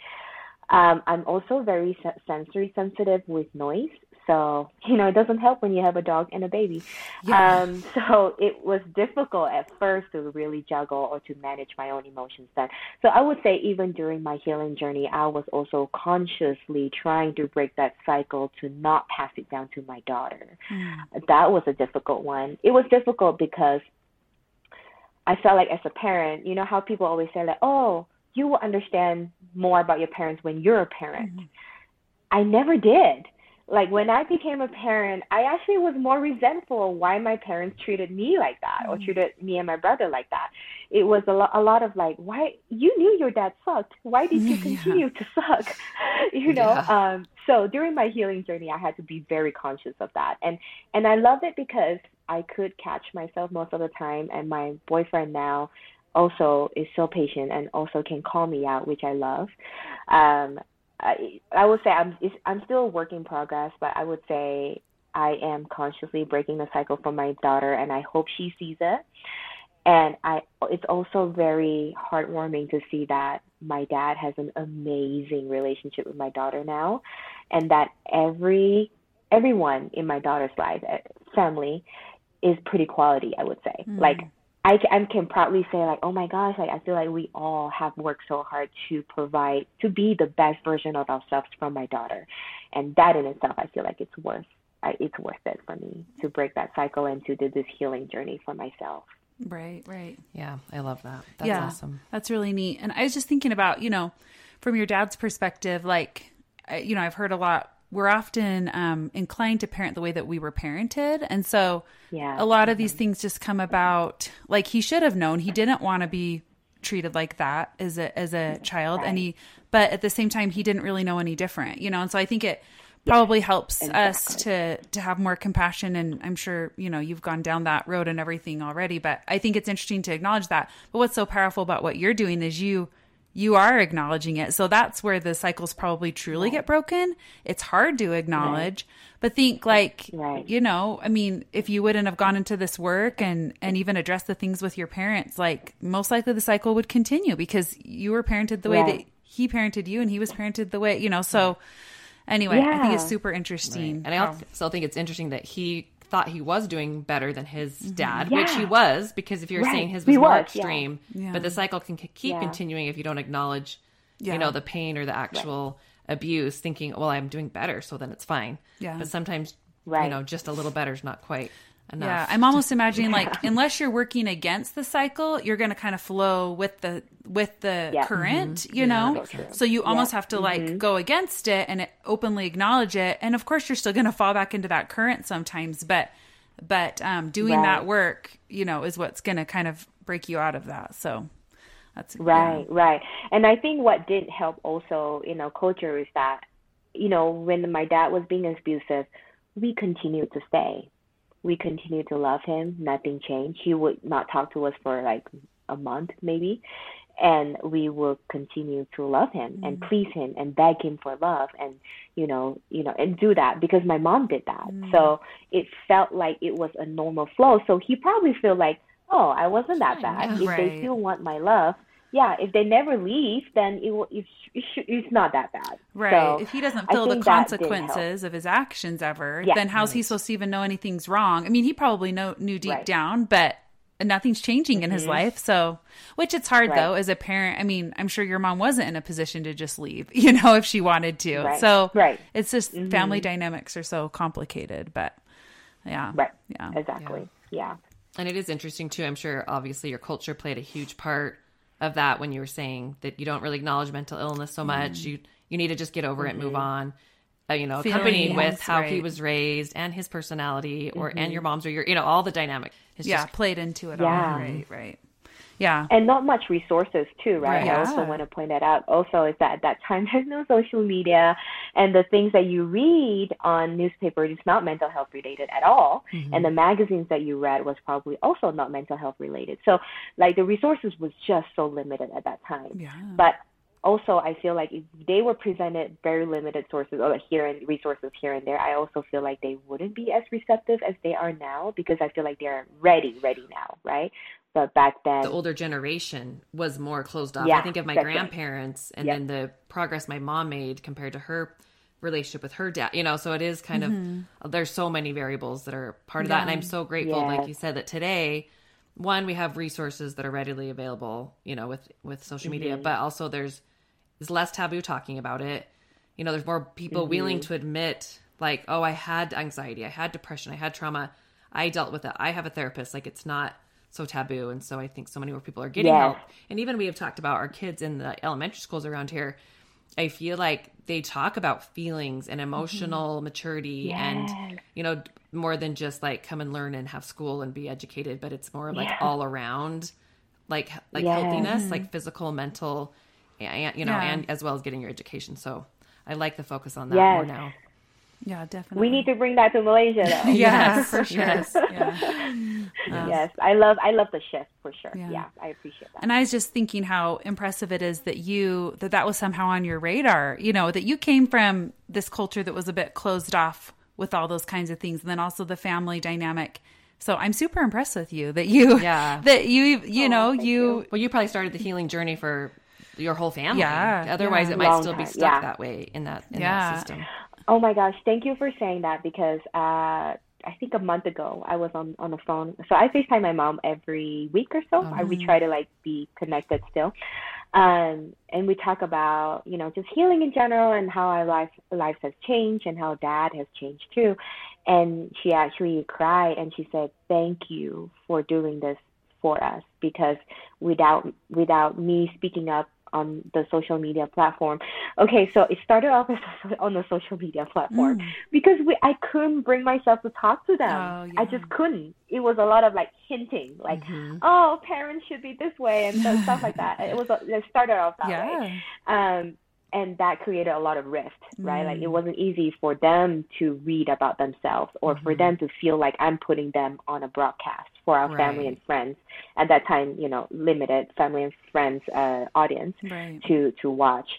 Um, I'm also very se- sensory sensitive with noise. So, you know, it doesn't help when you have a dog and a baby. Yeah. Um, so it was difficult at first to really juggle or to manage my own emotions then. So I would say even during my healing journey, I was also consciously trying to break that cycle to not pass it down to my daughter. That was a difficult one. It was difficult because I felt like as a parent, you know how people always say like, "Oh, you will understand more about your parents when you're a parent." I never did. Like when I became a parent, I actually was more resentful of why my parents treated me like that or treated me and my brother like that. It was a, lo- a lot of like, why you knew your dad sucked. Why did you continue to suck? you know. Yeah. Um, so during my healing journey, I had to be very conscious of that, and and I love it because I could catch myself most of the time, and my boyfriend now also is so patient and also can call me out, which I love. Um, I I would say I'm it's, I'm still a work in progress, but I would say I am consciously breaking the cycle for my daughter, and I hope she sees it. And I it's also very heartwarming to see that my dad has an amazing relationship with my daughter now, and that every everyone in my daughter's life, eh, family, is pretty quality. I would say, Mm. like I, I can proudly say like, oh my gosh, like I feel like we all have worked so hard to provide to be the best version of ourselves from my daughter, and that in itself, I feel like it's worth I, it's worth it for me to break that cycle and to do this healing journey for myself. Right, right. Yeah, I love that. That's yeah, awesome. That's really neat. And I was just thinking about, you know, from your dad's perspective, like, you know, I've heard a lot. We're often um, inclined to parent the way that we were parented, and so Yeah. a lot of these things just come about. Like he should have known. He didn't want to be treated like that as a as a child, and he, but at the same time, he didn't really know any different, you know. And so I think it probably helps us to to have more compassion and i'm sure you know you've gone down that road and everything already but i think it's interesting to acknowledge that. But what's so powerful about what you're doing is you you are acknowledging it. So that's where the cycles probably truly get broken. It's hard to acknowledge but think like Right. you know i mean if you wouldn't have gone into this work and and even addressed the things with your parents like most likely the cycle would continue because you were parented the way that he parented you and he was parented the way you know so anyway i think it's super interesting And I how- also think it's interesting that he thought he was doing better than his mm-hmm. dad, which he was, because if you're Right. saying his He was more was, extreme, Yeah. but the cycle can keep Yeah. continuing if you don't acknowledge, Yeah. you know, the pain or the actual abuse, thinking, well, I'm doing better, so then it's fine. Yeah. But sometimes, you know, just a little better is not quite enough. Yeah, I'm almost imagining like unless you're working against the cycle, you're going to kind of flow with the with the Yeah. current, you Yeah, know. So you almost Yeah. have to like go against it and it, openly acknowledge it, and of course you're still going to fall back into that current sometimes, but but um, doing Right. that work, you know, is what's going to kind of break you out of that. So that's Right, right. And I think what did help also in our culture is that, you know, when my dad was being abusive, we continued to stay. We continued to love him. Nothing changed. He would not talk to us for like a month, maybe. And we will continue to love him and mm. please him and beg him for love and, you know, you know, and do that because my mom did that. Mm. So it felt like it was a normal flow. So he probably feel like, oh, I wasn't that bad. If Right. they still want my love, yeah, if they never leave, then it will, it's, it's not that bad. Right. So if he doesn't feel the think that did help. consequences of his actions ever, Yeah. then how's he supposed to even know anything's wrong? I mean, he probably know, knew deep Right. down, but nothing's changing in his life. So, which it's hard Mm-hmm. Right. though as a parent. I mean, I'm sure your mom wasn't in a position to just leave, you know, if she wanted to. Right. So, Right. Mm-hmm. it's just family dynamics are so complicated, but yeah. Right. Yeah. Exactly. Yeah. And it is interesting too. I'm sure obviously your culture played a huge part of that when you were saying that you don't really acknowledge mental illness so much. Mm. You you need to just get over it, move mm-hmm. on. Uh, you know, accompanied Feelings, with how he was raised and his personality, or and mm-hmm. your mom's or your, you know, all the dynamic. It's Yeah. just Played into it Yeah. all. Right. Right. Yeah. and not much resources too, right? Right. I also want to point that out. Also, is that at that time there's no social media, and the things that you read on newspapers is not mental health related at all, mm-hmm. and the magazines that you read was probably also not mental health related. So, like the resources was just so limited at that time. Yeah. But also, I feel like if they were presented very limited sources or here and resources here and there, I also feel like they wouldn't be as receptive as they are now because I feel like they're ready, ready now, right? But back then, the older generation was more closed off. Yeah, I think of my that's right. grandparents and Yep. then the progress my mom made compared to her relationship with her dad. You know, so it is kind of mm-hmm. there's so many variables that are part of that, and I'm so grateful, like you said, that today. One, we have resources that are readily available, you know, with with social media, mm-hmm. but also there's there's less taboo talking about it. You know, there's more people mm-hmm. willing to admit, like, oh, I had anxiety, I had depression, I had trauma, I dealt with it. I have a therapist. Like, it's not so taboo, and so I think so many more people are getting Yes. help. And even we have talked about our kids in the elementary schools around here. I feel like they talk about feelings and emotional mm-hmm. maturity and you know more than just like come and learn and have school and be educated but it's more like all around like like healthiness like physical mental and you know Yeah. and as well as getting your education so i like the focus on that more now Yeah. Definitely. we need to bring that to Malaysia, though. Yeah, for sure. yes Yeah. yes, I love, I love the shift for sure. Yeah. Yeah, I appreciate that. And I was just thinking how impressive it is that you that that was somehow on your radar. You know that you came from this culture that was a bit closed off with all those kinds of things, and then also the family dynamic. So I'm super impressed with you that you, Yeah. that you, you oh, know, thank you, well you probably started the healing journey for your whole family. Yeah, Otherwise, yeah. it might Long still be stuck yeah. that way in that in Yeah. that system. Oh my gosh, thank you for saying that because uh, I think a month ago I was on on the phone. So I FaceTime my mom every week or so. I, we try to like be connected still. Um, and we talk about, you know, just healing in general and how our life lives has changed and how dad has changed too. And she actually cried and she said, "Thank you for doing this for us because without without me speaking up on the social media platform. Okay, so it started off as on the social media platform because we I couldn't bring myself to talk to them. Oh, I just couldn't. It was a lot of like hinting, like, Mm-hmm. oh, parents should be this way and so, stuff like that. It was a, it started off that way um, and that created a lot of rift, right? Like it Mm. wasn't easy for them to read about themselves or for Mm-hmm. them to feel like I'm putting them on a broadcast for our family and friends. At that time, you know, limited family and friends uh, audience Right. to to watch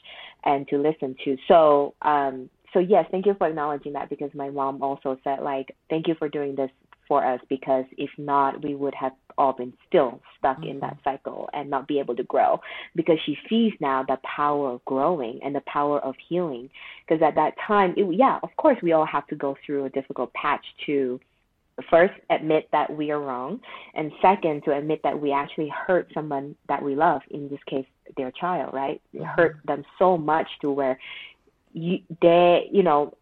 and to listen to. So um, so yes, thank you for acknowledging that because my mom also said like, thank you for doing this for us because if not, we would have all been still stuck in that cycle and not be able to grow because she sees now the power of growing and the power of healing. Because at that time, it, yeah, of course, we all have to go through a difficult patch to first admit that we are wrong, and second, to admit that we actually hurt someone that we love, in this case, their child, right? It hurt them so much to where you, they, you know,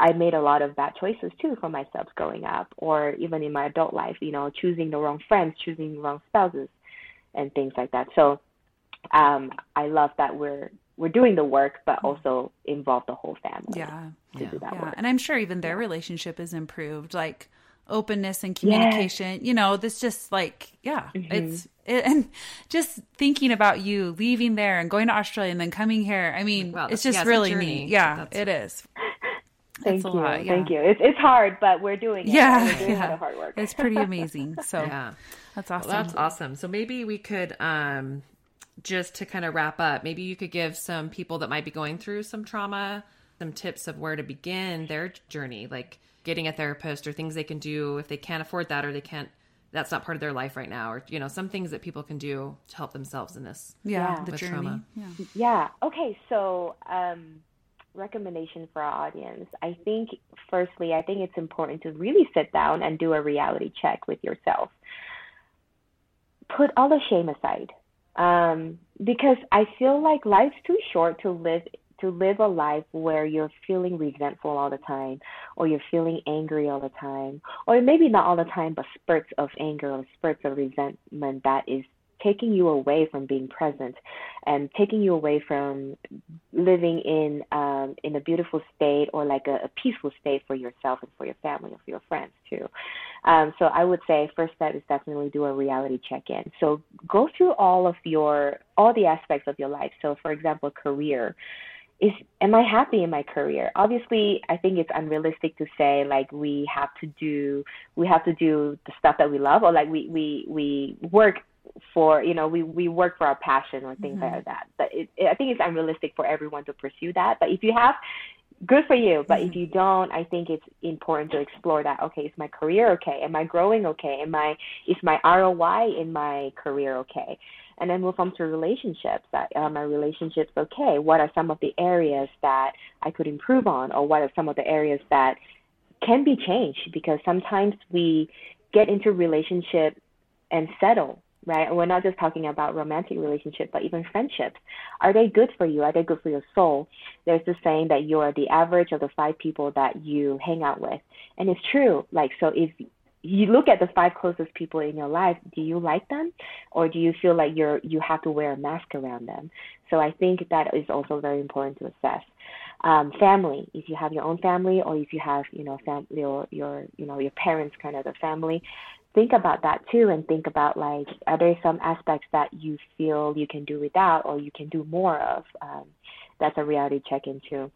I made a lot of bad choices too for myself growing up, or even in my adult life, you know, choosing the wrong friends, choosing the wrong spouses, and things like that. So, um, I love that we're we're doing the work, but also involve the whole family Yeah. to do that Yeah. work. And I'm sure even their relationship is improved, like openness and communication. You know, this just like, yeah, Mm-hmm. it's, it, and just thinking about you leaving there and going to Australia and then coming here. I mean, Wow, it's just yeah, really neat. Yeah, That's- it is. Thank you, lot, yeah. thank you. It's it's hard, but we're doing it. Yeah. we're doing yeah. hard work. It's pretty amazing. So Yeah. that's Well, awesome. that's awesome. So maybe we could um just to kind of wrap up, maybe you could give some people that might be going through some trauma some tips of where to begin their journey, like getting a therapist or things they can do if they can't afford that or they can't that's not part of their life right now or you know, some things that people can do to help themselves in this. yeah, Yeah. the journey. trauma. Yeah. Yeah. Okay. So, um, recommendation for our audience. I think, firstly, I think it's important to really sit down and do a reality check with yourself. Put all the shame aside, um, because I feel like life's too short to live to live a life where you're feeling resentful all the time, or you're feeling angry all the time, or maybe not all the time, but spurts of anger or spurts of resentment that is taking you away from being present and taking you away from living in um, in a beautiful state or like a, a peaceful state for yourself and for your family or for your friends too. Um, so I would say first step is definitely do a reality check-in. So go through all of your all the aspects of your life. So for example, career. Is am I happy in my career? Obviously, I think it's unrealistic to say like we have to do we have to do the stuff that we love or like we we we work for you know we we work for our passion or things mm-hmm. like that. But it, it, i think it's unrealistic for everyone to pursue that. But if you have good for you. But if mm-hmm. you don't i think it's important to explore that. Okay is my career okay? Am i growing okay? Am i is my roi in my career okay and then move on to relationships that are my relationships okay what are some of the areas that i could improve on or what are some of the areas that can be changed because sometimes we get into relationship and settle right? We're not just talking about romantic relationship, but even friendships. Are they good for you? Are they good for your soul? There's this saying that you are the average of the five people that you hang out with, and it's true. Like so, if you look at the five closest people in your life, do you like them, or do you feel like you're you have to wear a mask around them? So I think that is also very important to assess. Um, family, if you have your own family, or if you have you know your your you know your parents kind of the family, think about that too and think about like are there some aspects that you feel you can do without or you can do more of um, that's a reality check in too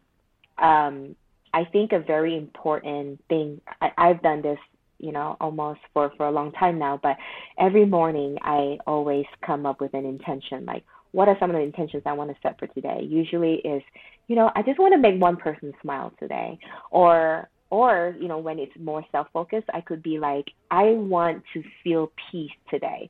um, i think a very important thing I, i've done this you know almost for for a long time now but every morning i always come up with an intention like what are some of the intentions i want to set for today? Usually is you know i just want to make one person smile today. Or or you know when it's more self-focused i could be like i want to feel peace today.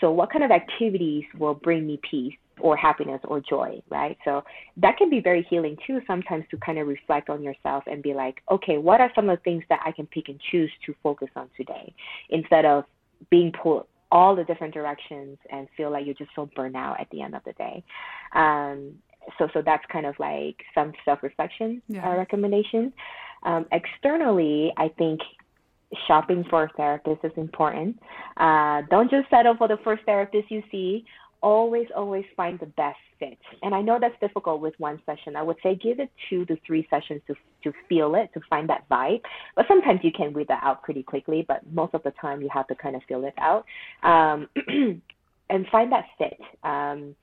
So what kind of activities will bring me peace or happiness or joy, right? So that can be very healing too, sometimes to kind of reflect on yourself and be like, okay, what are some of the things that I can pick and choose to focus on today instead of being pulled all the different directions and feel like you're just so burnt out at the end of the day. Um, so, so that's kind of like some self reflection Yeah. uh, recommendation. Um, externally, I think shopping for a therapist is important. Uh, don't just settle for the first therapist you see. Always, always find the best fit. And I know that's difficult with one session. I would say give it two to three sessions to to feel it, to find that vibe. But sometimes you can weed that out pretty quickly. But most of the time, you have to kind of feel it out um, and find that fit. Um,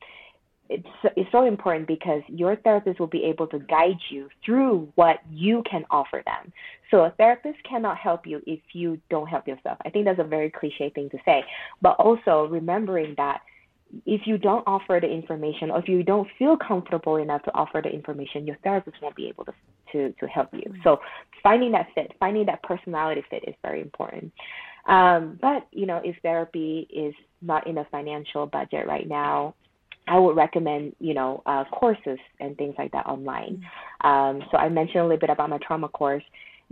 it's it's so important because your therapist will be able to guide you through what you can offer them. So a therapist cannot help you if you don't help yourself. I think that's a very cliche thing to say, but also remembering that if you don't offer the information or if you don't feel comfortable enough to offer the information, your therapist won't be able to to, to help you. So finding that fit, finding that personality fit is very important. Um, but you know, if therapy is not in a financial budget right now, I would recommend, you know, uh, courses and things like that online. Um, so I mentioned a little bit about my trauma course.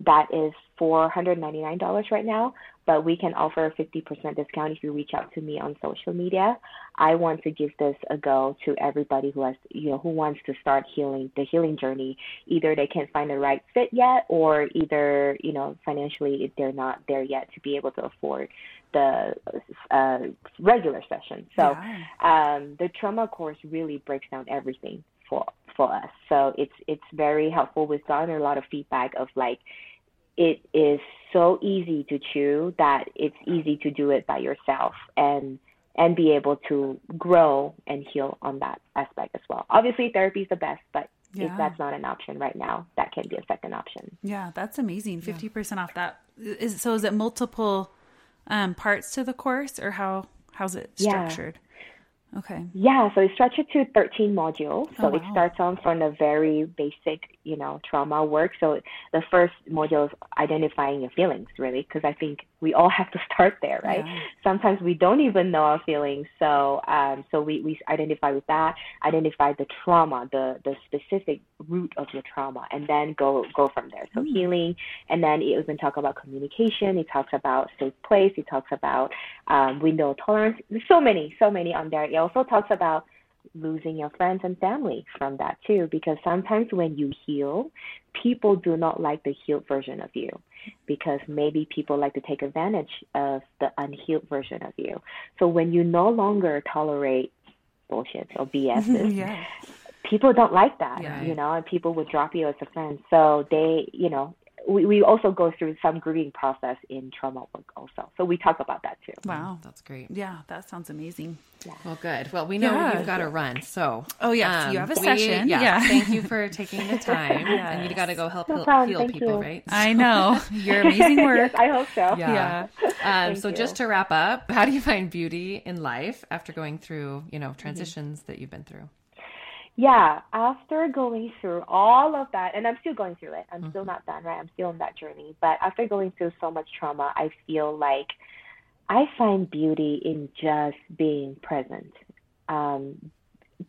That is $499 right now, but we can offer a 50% discount if you reach out to me on social media. I want to give this a go to everybody who has, you know, who wants to start healing the healing journey. Either they can't find the right fit yet, or either, you know, financially they're not there yet to be able to afford the uh, regular session. So Yeah. um, the trauma course really breaks down everything for for us. So it's it's very helpful. We've gotten a lot of feedback of like it is so easy to chew that it's easy to do it by yourself and and be able to grow and heal on that aspect as well. Obviously therapy is the best, but Yeah. if that's not an option right now, that can be a second option. Yeah, that's amazing. Fifty percent off that. Is so? Is it multiple um, parts to the course, or how how's it Yeah. structured? Okay. Yeah, so it's structured to 13 modules. So Oh, it starts on from the very basic, you know, trauma work. So the first module is identifying your feelings, really, because I think we all have to start there, right? Yeah. Sometimes we don't even know our feelings. So, um, so we, we identify with that, identify the trauma, the, the specific root of your trauma, and then go, go from there. So healing, and then it even talk about communication. It talks about safe place. It talks about um, window tolerance. There's so many, so many on there. It also talks about losing your friends and family from that too, because sometimes when you heal, people do not like the healed version of you because maybe people like to take advantage of the unhealed version of you. So when you no longer tolerate bullshit or BS, Yeah. people don't like that, Yeah. you know, and people would drop you as a friend. So they, you know, we, we also go through some grieving process in trauma work also. So we talk about that too. Wow. That's great. Yeah, that sounds amazing. Well, good. Well, we know Yeah. you've got to run. So, Oh, yes, you have a we- session. Yeah, Yeah. Thank you for taking the time. And you got to go help No heal, heal people, you. right? I know your amazing work. yes, I hope so. Yeah. Um, so you. just to wrap up, how do you find beauty in life after going through, you Mm-hmm. know, transitions that you've been through? Yeah, after going through all of that, and I'm still going through it, I'm still not done, right? I'm still on that journey. But after going through so much trauma, I feel like I find beauty in just being present. Um,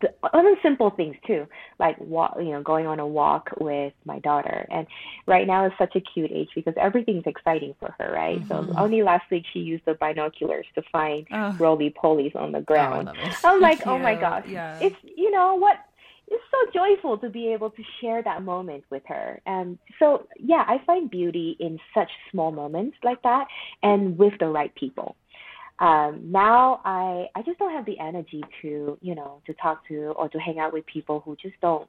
the other simple things too, like walk, you know, going on a walk with my daughter. And right now is such a cute age because everything's exciting for her, right? So only last week she used the binoculars to find Oh. roly polies on the Oh, ground. it. I'm like, oh my Cute, gosh. yeah. It's you know what? It's so joyful to be able to share that moment with her. And so yeah, I find beauty in such small moments like that and with the right people. Um, now I I just don't have the energy to, you know, to talk to or to hang out with people who just don't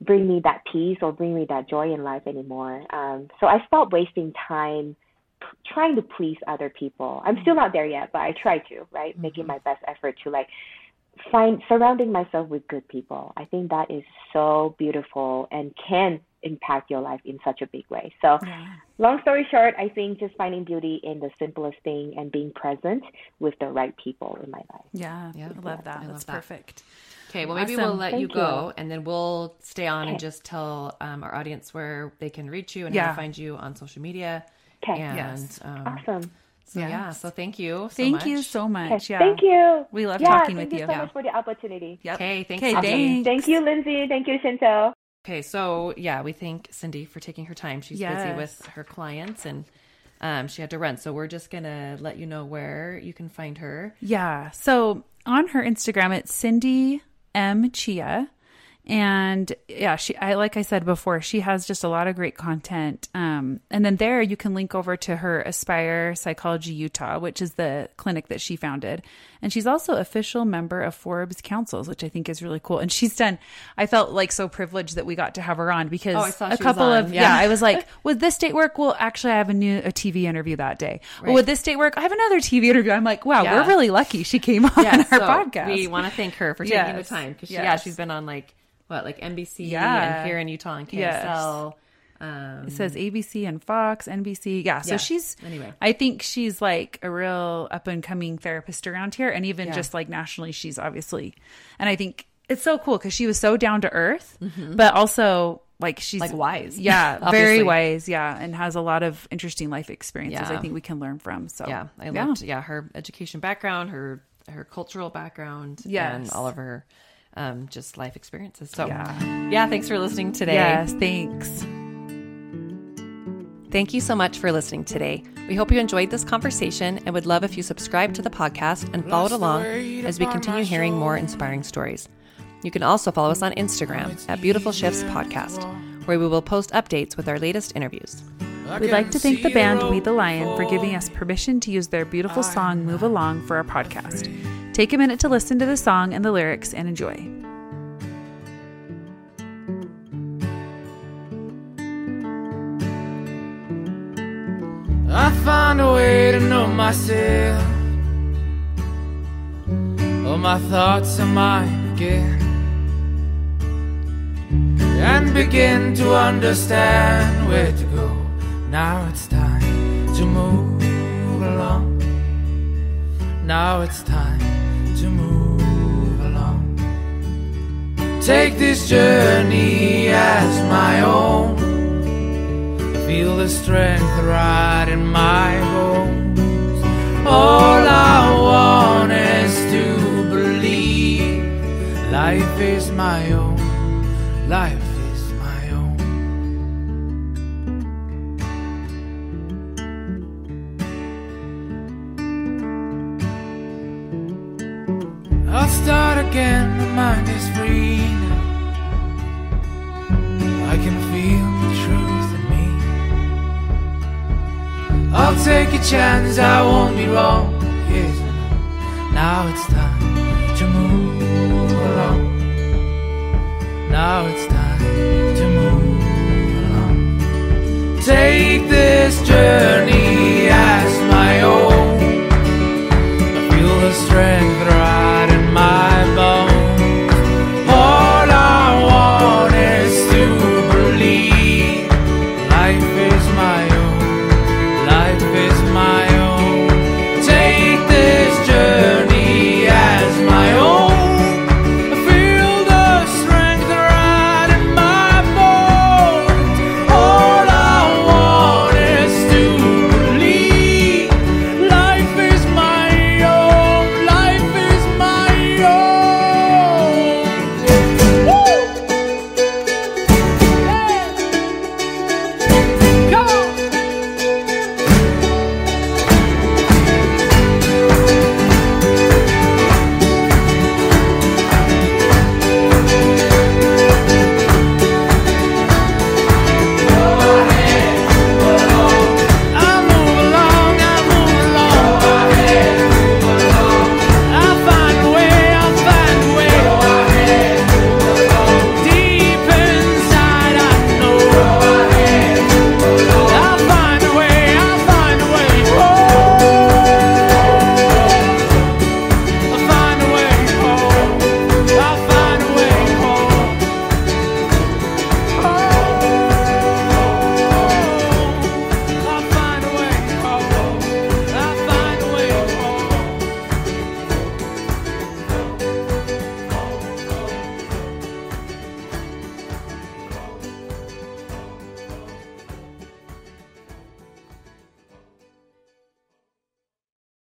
bring me that peace or bring me that joy in life anymore. Um, so I stopped wasting time trying to please other people. I'm still not there yet, but I try to, right? Making my best effort to like find surrounding myself with good people. I think that is so beautiful and can impact your life in such a big way. So, long story short, I think just finding beauty in the simplest thing and being present with the right people in my life. Yeah, Yeah. I love that. I That's love that. perfect. Okay, well, maybe we'll Awesome. let you Thank go and then we'll stay on and just tell um, our audience where they can reach you and how to find you on social media. Okay. And Yes. um, Awesome. So Yeah. yeah. So thank you. So Thank you much. so Okay, much. Yeah. Thank you. We love yeah, talking thank with you Thank you. so much for the opportunity. Yep. Okay. Thanks. Okay, thanks. Thank you, Lindsay. Thank you, Shinto. Okay, so yeah, we thank Cindy for taking her time. She's busy with her clients and um, she had to run. So we're just gonna let you know where you can find her. Yeah. So on her Instagram, it's Cindy M Chia. And yeah, she I like I said before, she has just a lot of great content. Um, and then there you can link over to her Aspire Psychology Utah, which is the clinic that she founded. And she's also official member of Forbes Councils, which I think is really cool. And she's done I felt like so privileged that we got to have her on because Oh, a couple of Yeah. yeah. I was like, would this date work? Well, actually I have a new a TV interview that day. Well, would this date work? I have another TV interview. I'm like, wow, Yeah. we're really lucky she came on Yeah, our so podcast. We want to thank her for taking the time because yeah, Yes. she's been on like what like NBC Yeah. and here in Utah and Yes. KSL. Um, It says ABC and Fox, NBC. Yeah. So Yeah. she's, Anyway. I think she's like a real up and coming therapist around here. And even Yeah. just like nationally, she's obviously, and I think it's so cool because she was so down to earth, but also like she's Mm-hmm. Like wise. Yeah. Very wise. Yeah. And has a lot of interesting life experiences I think we can learn from. So yeah, I loved yeah her education background, her her cultural background, and all of her um, just life experiences. So Yeah. yeah, thanks for listening today. Yes. Thanks. Thank you so much for listening today. We hope you enjoyed this conversation and would love if you subscribe to the podcast and followed along as we continue hearing more inspiring stories. You can also follow us on Instagram at Beautiful Shifts Podcast, where we will post updates with our latest interviews. We'd like to thank the band We the Lion for giving us permission to use their beautiful song Move Along for our podcast. Take a minute to listen to the song and the lyrics and enjoy. I find a way to know myself. All my thoughts are mine again. And begin to understand where to go. Now it's time to move along. Now it's time Take this journey as my own. Feel the strength right in my bones. All I want is to believe life is my own. Life is my own. I'll start again, my mind is free. I can feel the truth in me. I'll take a chance, I won't be wrong. Yes, Now it's time to move along. Now it's